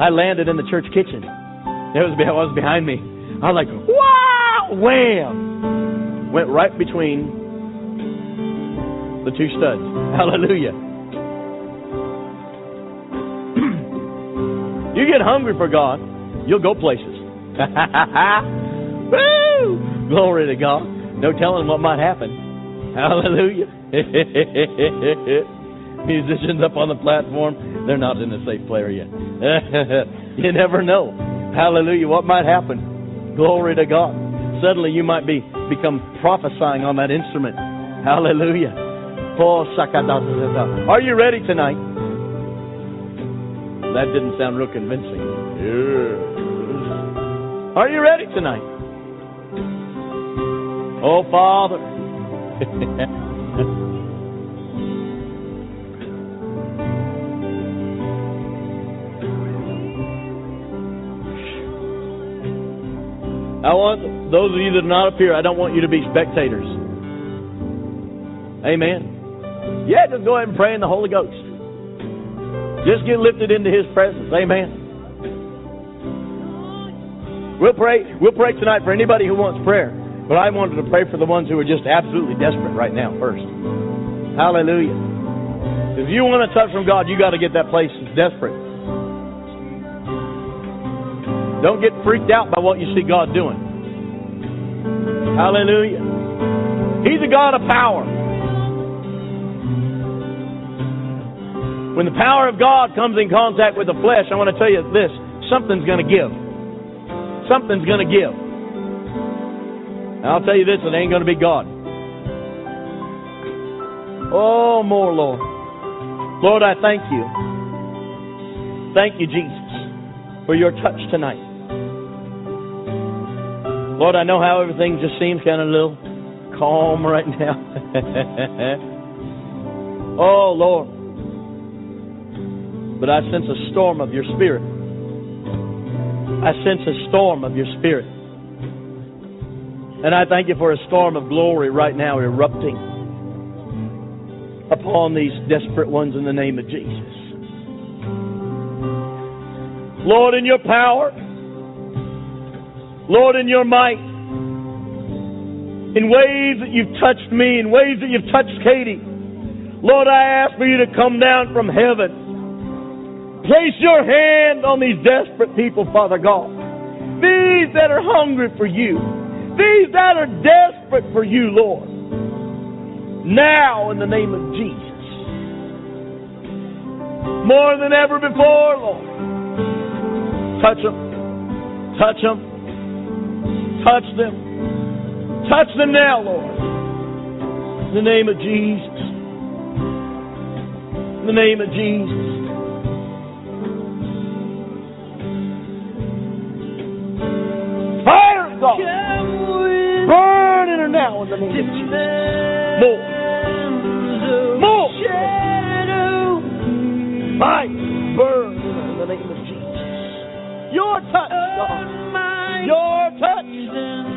I landed in the church kitchen. It was, was behind me. I was like, wow, wham! Went right between the two studs. Hallelujah. you get hungry for God, you'll go places. Woo! Glory to God. No telling what might happen. Hallelujah. Musicians up on the platform, they're not in a safe player yet. you never know. Hallelujah. What might happen? Glory to God. Suddenly you might be become prophesying on that instrument. Hallelujah. Are you ready tonight? That didn't sound real convincing. Yes. Are you ready tonight? Oh, Father. I want those of you that are not up here, I don't want you to be spectators. Amen. Yeah, just go ahead and pray in the Holy Ghost. Just get lifted into His presence. Amen. We'll pray. We'll pray tonight for anybody who wants prayer. But I wanted to pray for the ones who are just absolutely desperate right now first. Hallelujah. If you want a touch from God, you got to get that place desperate. Don't get freaked out by what you see God doing. Hallelujah. He's a God of power. When the power of God comes in contact with the flesh, I want to tell you this something's going to give. Something's going to give. And I'll tell you this it ain't going to be God. Oh, more, Lord. Lord, I thank you. Thank you, Jesus, for your touch tonight. Lord, I know how everything just seems kind of a little calm right now. oh, Lord. But I sense a storm of your spirit. I sense a storm of your spirit. And I thank you for a storm of glory right now erupting upon these desperate ones in the name of Jesus. Lord, in your power, Lord, in your might, in ways that you've touched me, in ways that you've touched Katie, Lord, I ask for you to come down from heaven. Place your hand on these desperate people, Father God. These that are hungry for you. These that are desperate for you, Lord. Now, in the name of Jesus. More than ever before, Lord. Touch them. Touch them. Touch them. Touch them now, Lord. In the name of Jesus. In the name of Jesus. God. Burn in her now in the name of Jesus. More. More. Fire. Burn in the name of Jesus. Your touch, God. Your touch.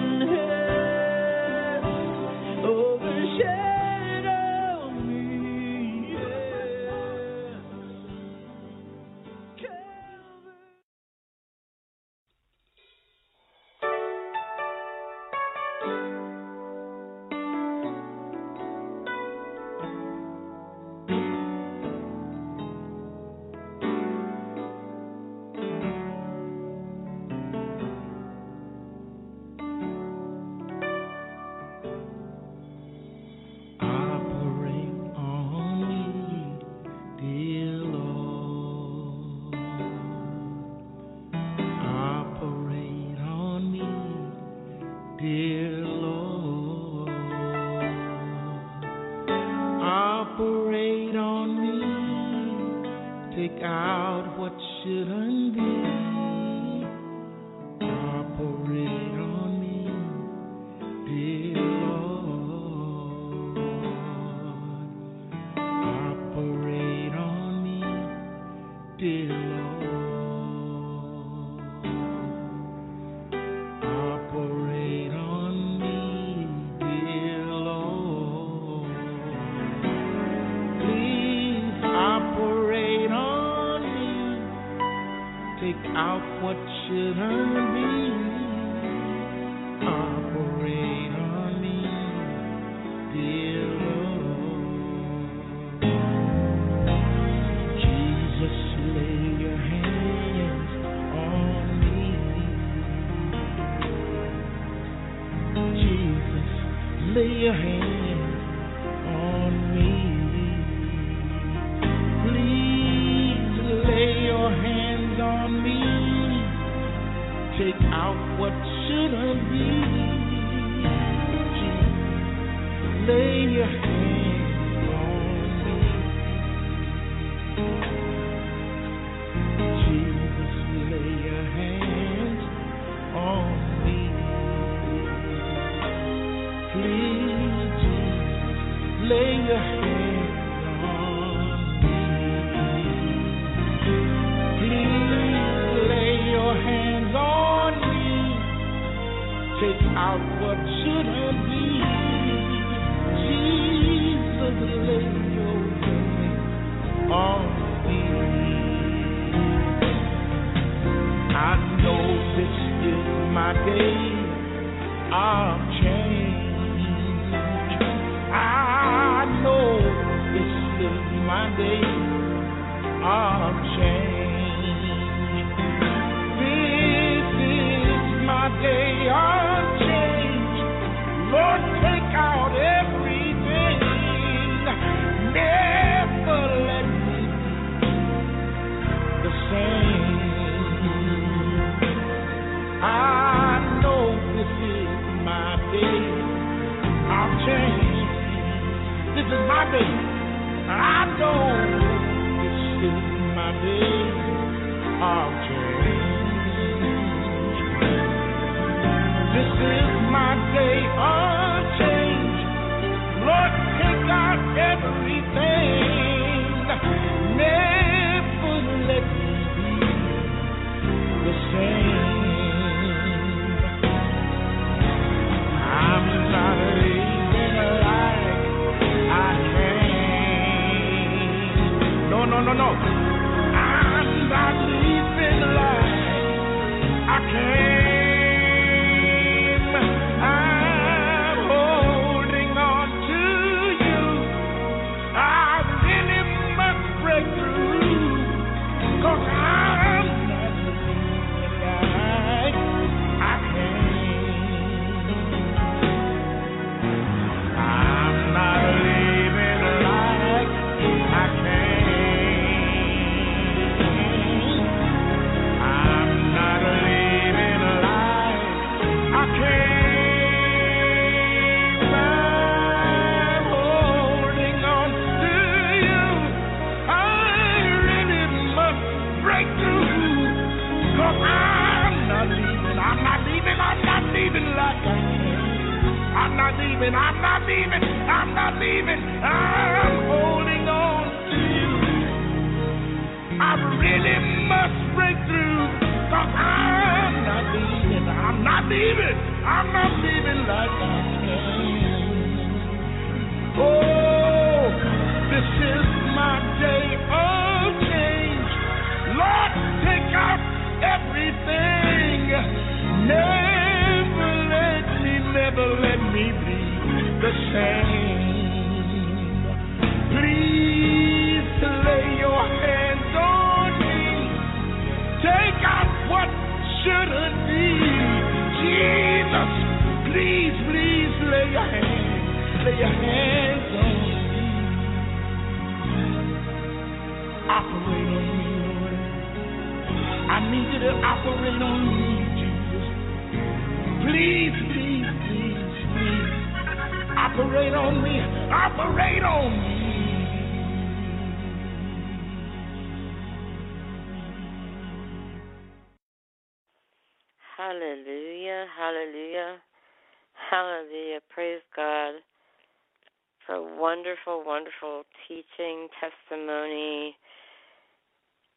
wonderful, wonderful teaching, testimony,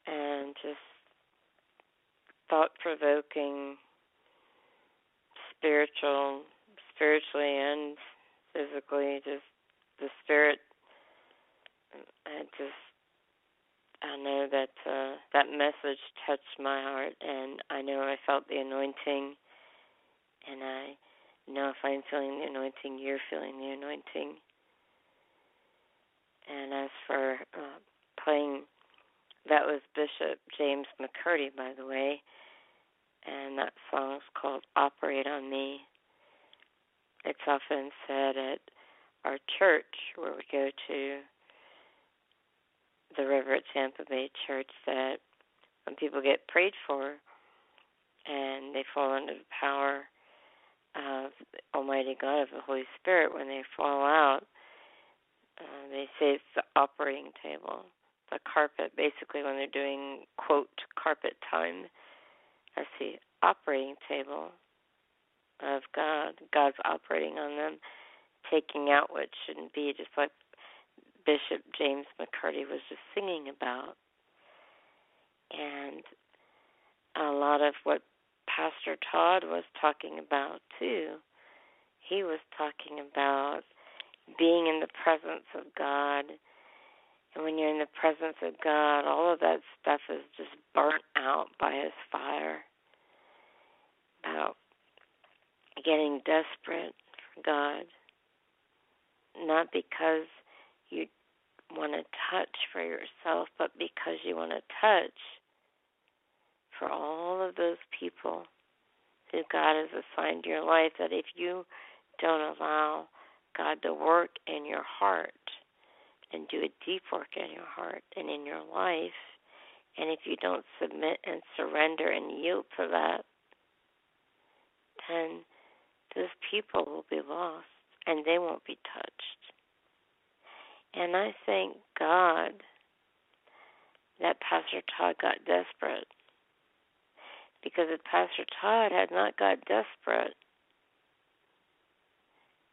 and just thought provoking, spiritual, spiritually and physically, just the spirit. I just, I know that uh, that message touched my heart, and I know I felt the anointing, and I know if I'm feeling the anointing, you're feeling the anointing. And as for uh, playing, that was Bishop James McCurdy, by the way, and that song is called "Operate on Me." It's often said at our church where we go to the river at Tampa Bay Church that when people get prayed for and they fall under the power of Almighty God of the Holy Spirit, when they fall out, uh, they say it's the operating table, the carpet. Basically, when they're doing quote carpet time, that's the operating table of God. God's operating on them, taking out what shouldn't be, just like Bishop James McCurdy was just singing about. And a lot of what Pastor Todd was talking about too. He was talking about being in the presence of God. And when you're in the presence of God, all of that stuff is just burnt out by His fire. About getting desperate for God. Not because you want to touch for yourself, but because you want to touch for all of those people who God has assigned your life that if you don't allow God to work in your heart and do a deep work in your heart and in your life, and if you don't submit and surrender and yield to that, then those people will be lost and they won't be touched. And I thank God that Pastor Todd got desperate. Because if Pastor Todd had not got desperate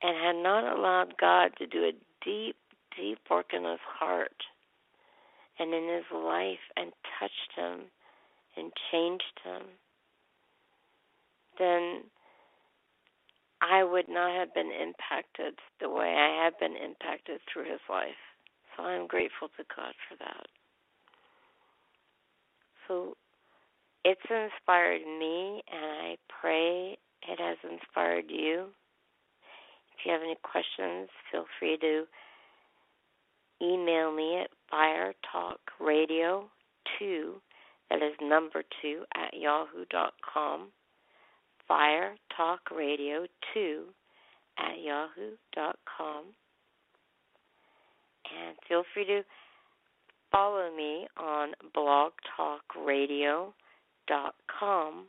and had not allowed God to do a deep, deep work in his heart and in his life and touched him and changed him, then I would not have been impacted the way I have been impacted through his life. So I'm grateful to God for that. So it's inspired me, and I pray it has inspired you. If you have any questions, feel free to email me at firetalkradio2, that is number two, at yahoo.com Firetalkradio2 at yahoo.com. And feel free to follow me on blogtalkradio.com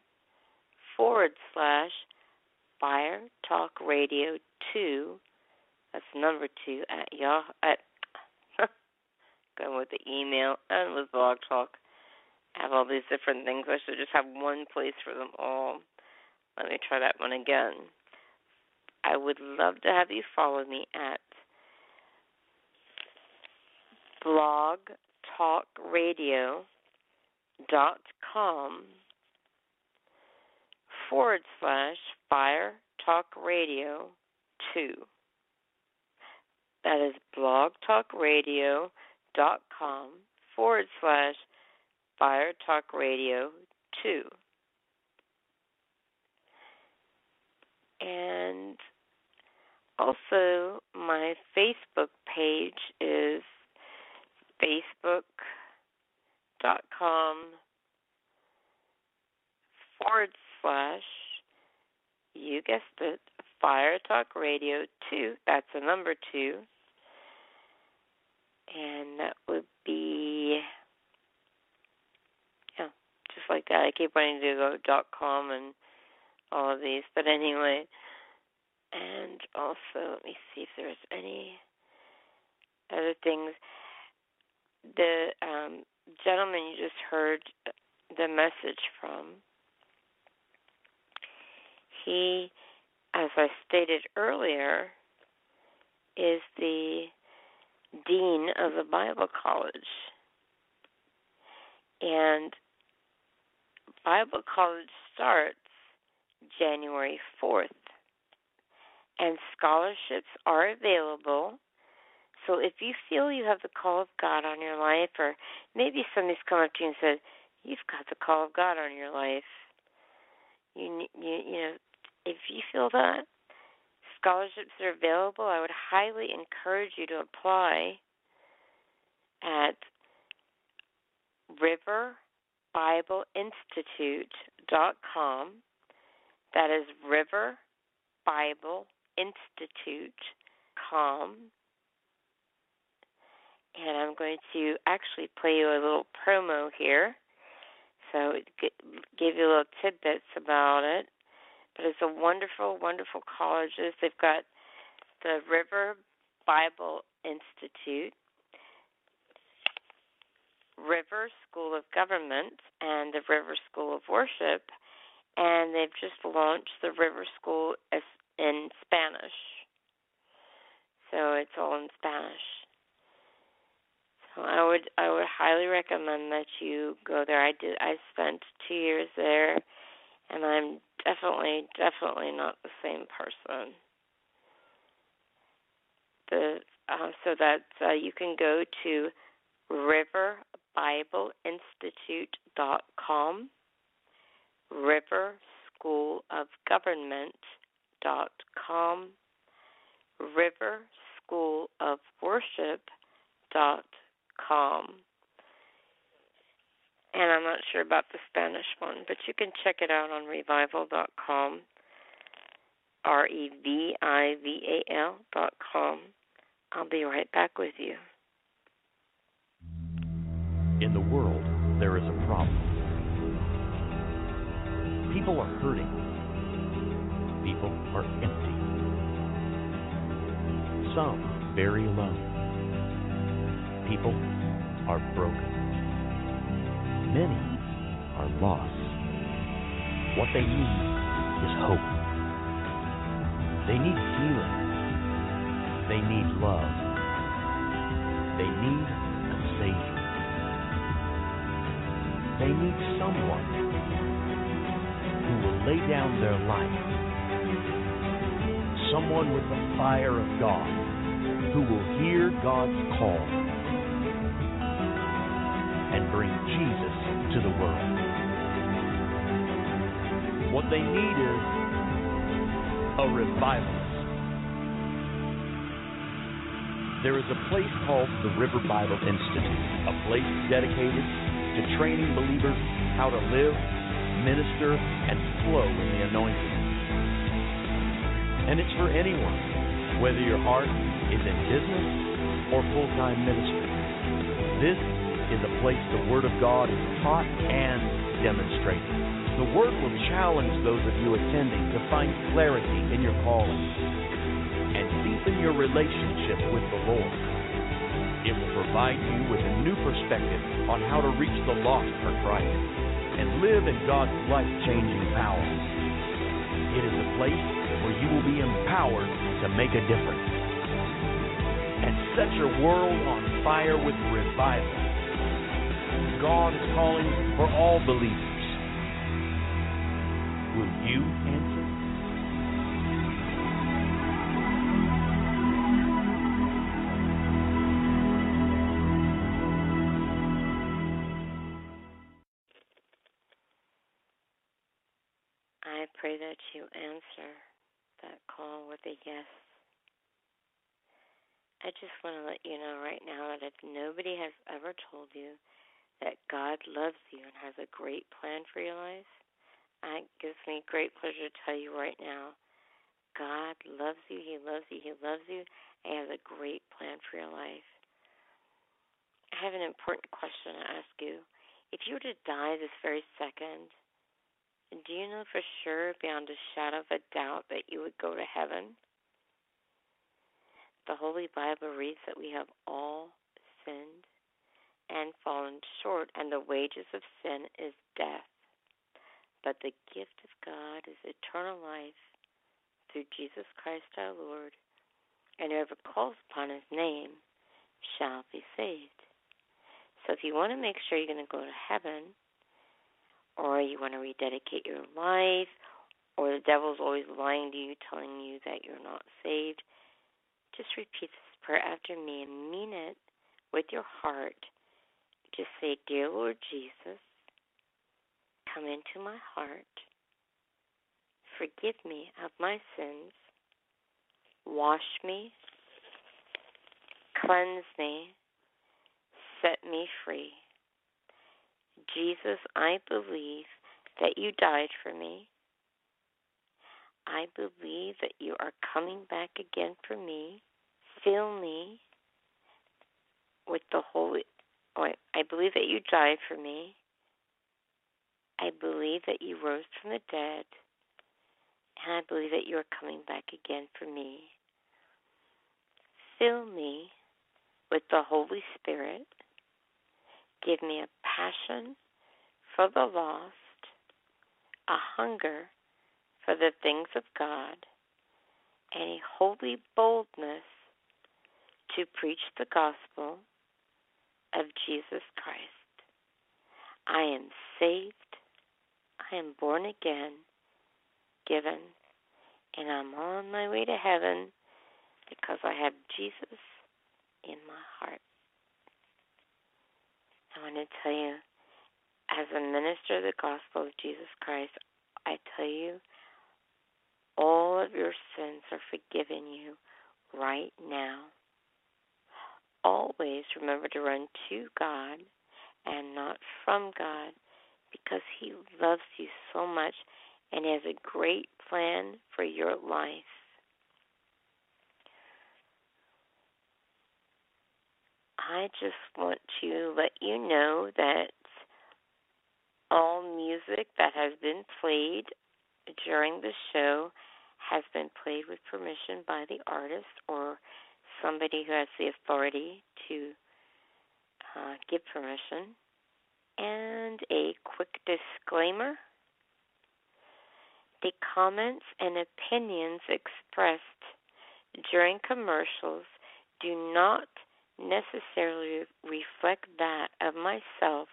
forward slash Fire Talk Radio 2. That's number 2 at Yahoo. At going with the email and with Blog Talk. I have all these different things. I should just have one place for them all. Let me try that one again. I would love to have you follow me at blogtalkradio.com forward slash fire talk radio 2. That is blogtalkradio.com forward slash fire talk radio 2. And also, my Facebook page is facebook.com forward slash, you guessed it, Fire Talk Radio 2. That's a number 2. And that would be, yeah, just like that. I keep wanting to go dot .com and all of these. But anyway, and also let me see if there's any other things. The um, gentleman you just heard the message from, he, as I stated earlier, is the dean of the Bible College. And Bible College starts January 4th. And scholarships are available. So if you feel you have the call of God on your life, or maybe somebody's come up to you and said, "You've got the call of God on your life," you you you know, if you feel that scholarships are available, I would highly encourage you to apply at riverbibleinstitute.com that is River Bible Institute com. And I'm going to actually play you a little promo here. So give you a little tidbits about it. But it's a wonderful, wonderful colleges. They've got the River Bible Institute, River School of Government, and the River School of Worship, and they've just launched the River School in Spanish. So it's all in Spanish. So I would I would highly recommend that you go there. I did I spent two years there, and I'm definitely definitely not the same person. The uh, so that uh, you can go to riverbibleinstitute.com, River School of Government.com, River School of Worship.com. And I'm not sure about the Spanish one, but you can check it out on revival.com, R E V I V A L.com. I'll be right back with you. In the world, there is a problem. People are hurting. People are empty. Some very alone. People are broken. Many are lost. What they need is hope. They need healing. They need love. They need a Savior. They need someone who will lay down their life. Someone with the fire of God who will hear God's call bring Jesus to the world. What they need is a revivalist. There is a place called the River Bible Institute, a place dedicated to training believers how to live, minister, and flow in the anointing. And it's for anyone, whether your heart is in business or full time ministry. This is a place the Word of God is taught and demonstrated. The Word will challenge those of you attending to find clarity in your calling and deepen your relationship with the Lord. It will provide you with a new perspective on how to reach the lost for Christ and live in God's life changing power. It is a place where you will be empowered to make a difference and set your world on fire with revival. God is calling for all believers. Will you answer? I pray that you answer that call with a yes. I just want to let you know right now that if nobody has ever told you that God loves you and has a great plan for your life, it gives me great pleasure to tell you right now God loves you, He loves you, He loves you, and He has a great plan for your life. I have an important question to ask you. If you were to die this very second, do you know for sure, beyond a shadow of a doubt, that you would go to heaven? The Holy Bible reads that we have all sinned and fallen short, and the wages of sin is death. But the gift of God is eternal life through Jesus Christ our Lord, and whoever calls upon his name shall be saved. So if you want to make sure you're going to go to heaven, or you want to rededicate your life, or the devil's always lying to you, telling you that you're not saved, just repeat this prayer after me and mean it with your heart. Just say, Dear Lord Jesus, come into my heart. Forgive me of my sins. Wash me. Cleanse me. Set me free. Jesus, I believe that you died for me. I believe that you are coming back again for me. Fill me with the Holy. I believe that you died for me. I believe that you rose from the dead. And I believe that you're coming back again for me. Fill me with the Holy Spirit. Give me a passion for the lost, a hunger for the things of God, and a holy boldness to preach the gospel of Jesus Christ. I am saved, I am born again, given, and I'm on my way to heaven because I have Jesus in my heart. I want to tell you, as a minister of the gospel of Jesus Christ, I tell you, all of your sins are forgiven you right now. Always remember to run to God and not from God because He loves you so much and has a great plan for your life. I just want to let you know that all music that has been played during the show has been played with permission by the artist or somebody who has the authority to uh, give permission. And a quick disclaimer the comments and opinions expressed during commercials do not necessarily reflect that of myself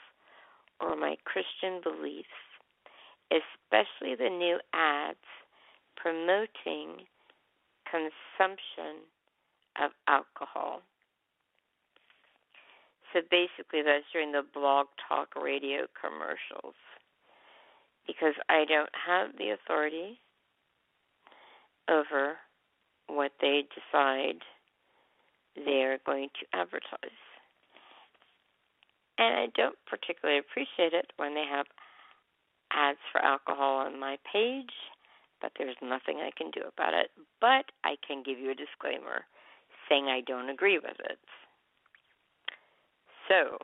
or my Christian beliefs, especially the new ads promoting consumption of alcohol. So basically, that's during the blog talk radio commercials. Because I don't have the authority over what they decide they're going to advertise. And I don't particularly appreciate it when they have ads for alcohol on my page, but there's nothing I can do about it. But I can give you a disclaimer saying I don't agree with it. So,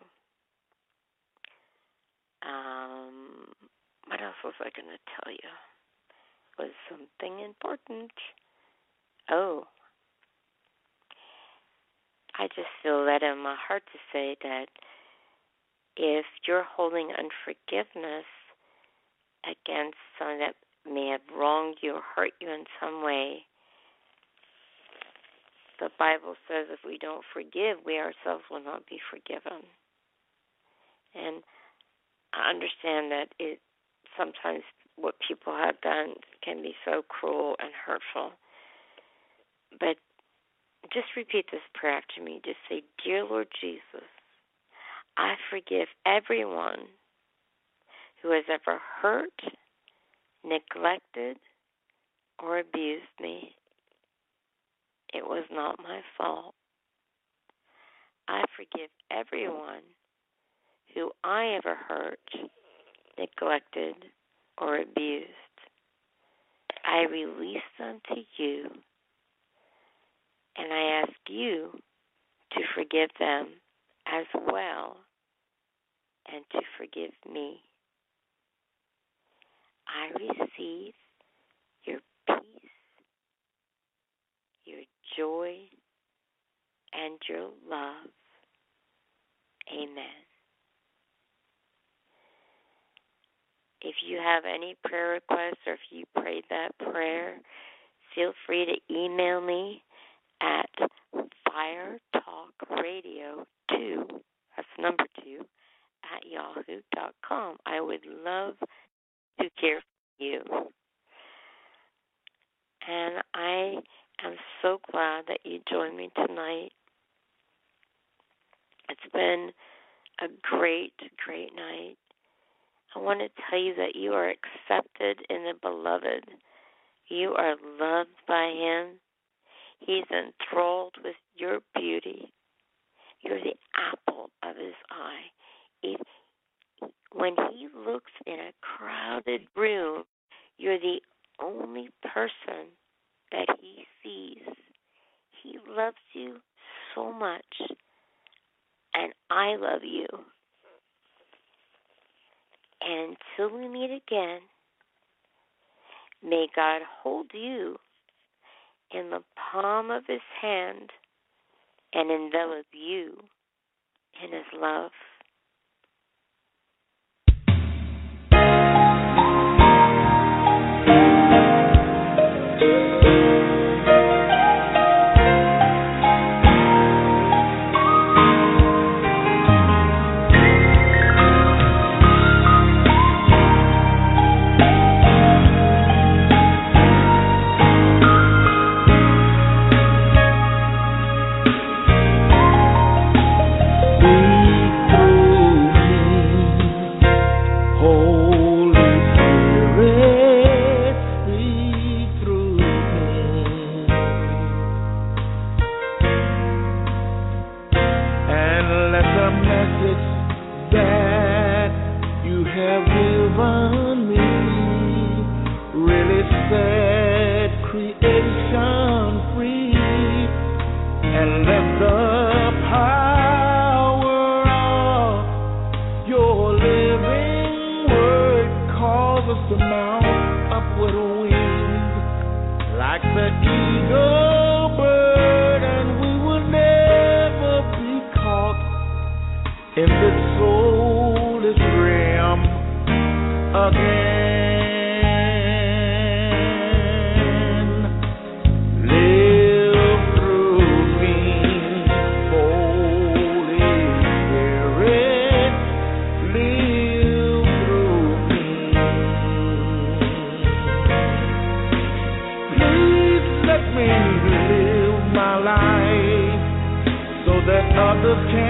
um, what else was I going to tell you? Was something important? Oh, I just feel led in my heart to say that if you're holding unforgiveness against someone that may have wronged you or hurt you in some way, the Bible says if we don't forgive, we ourselves will not be forgiven. And I understand that it sometimes what people have done can be so cruel and hurtful. But just repeat this prayer after me. Just say, Dear Lord Jesus, I forgive everyone who has ever hurt, neglected, or abused me. It was not my fault. I forgive everyone who I ever hurt, neglected, or abused. I release them to you, and I ask you to forgive them as well and to forgive me. I receive your peace, your joy, and your love. Amen. If you have any prayer requests or if you prayed that prayer, feel free to email me at firetalkradio2, that's number two, at yahoo.com. I would love to hear from you. And I am so glad that you joined me tonight. It's been a great, great night. I want to tell you that you are accepted in the beloved. You are loved by Him. He's enthralled with your beauty. You're the apple of His eye. If, when He looks in a crowded room, you're the only person that He sees. He loves you so much. And I love you. And until we meet again, May God hold you in the palm of his hand and envelop you in his love. See.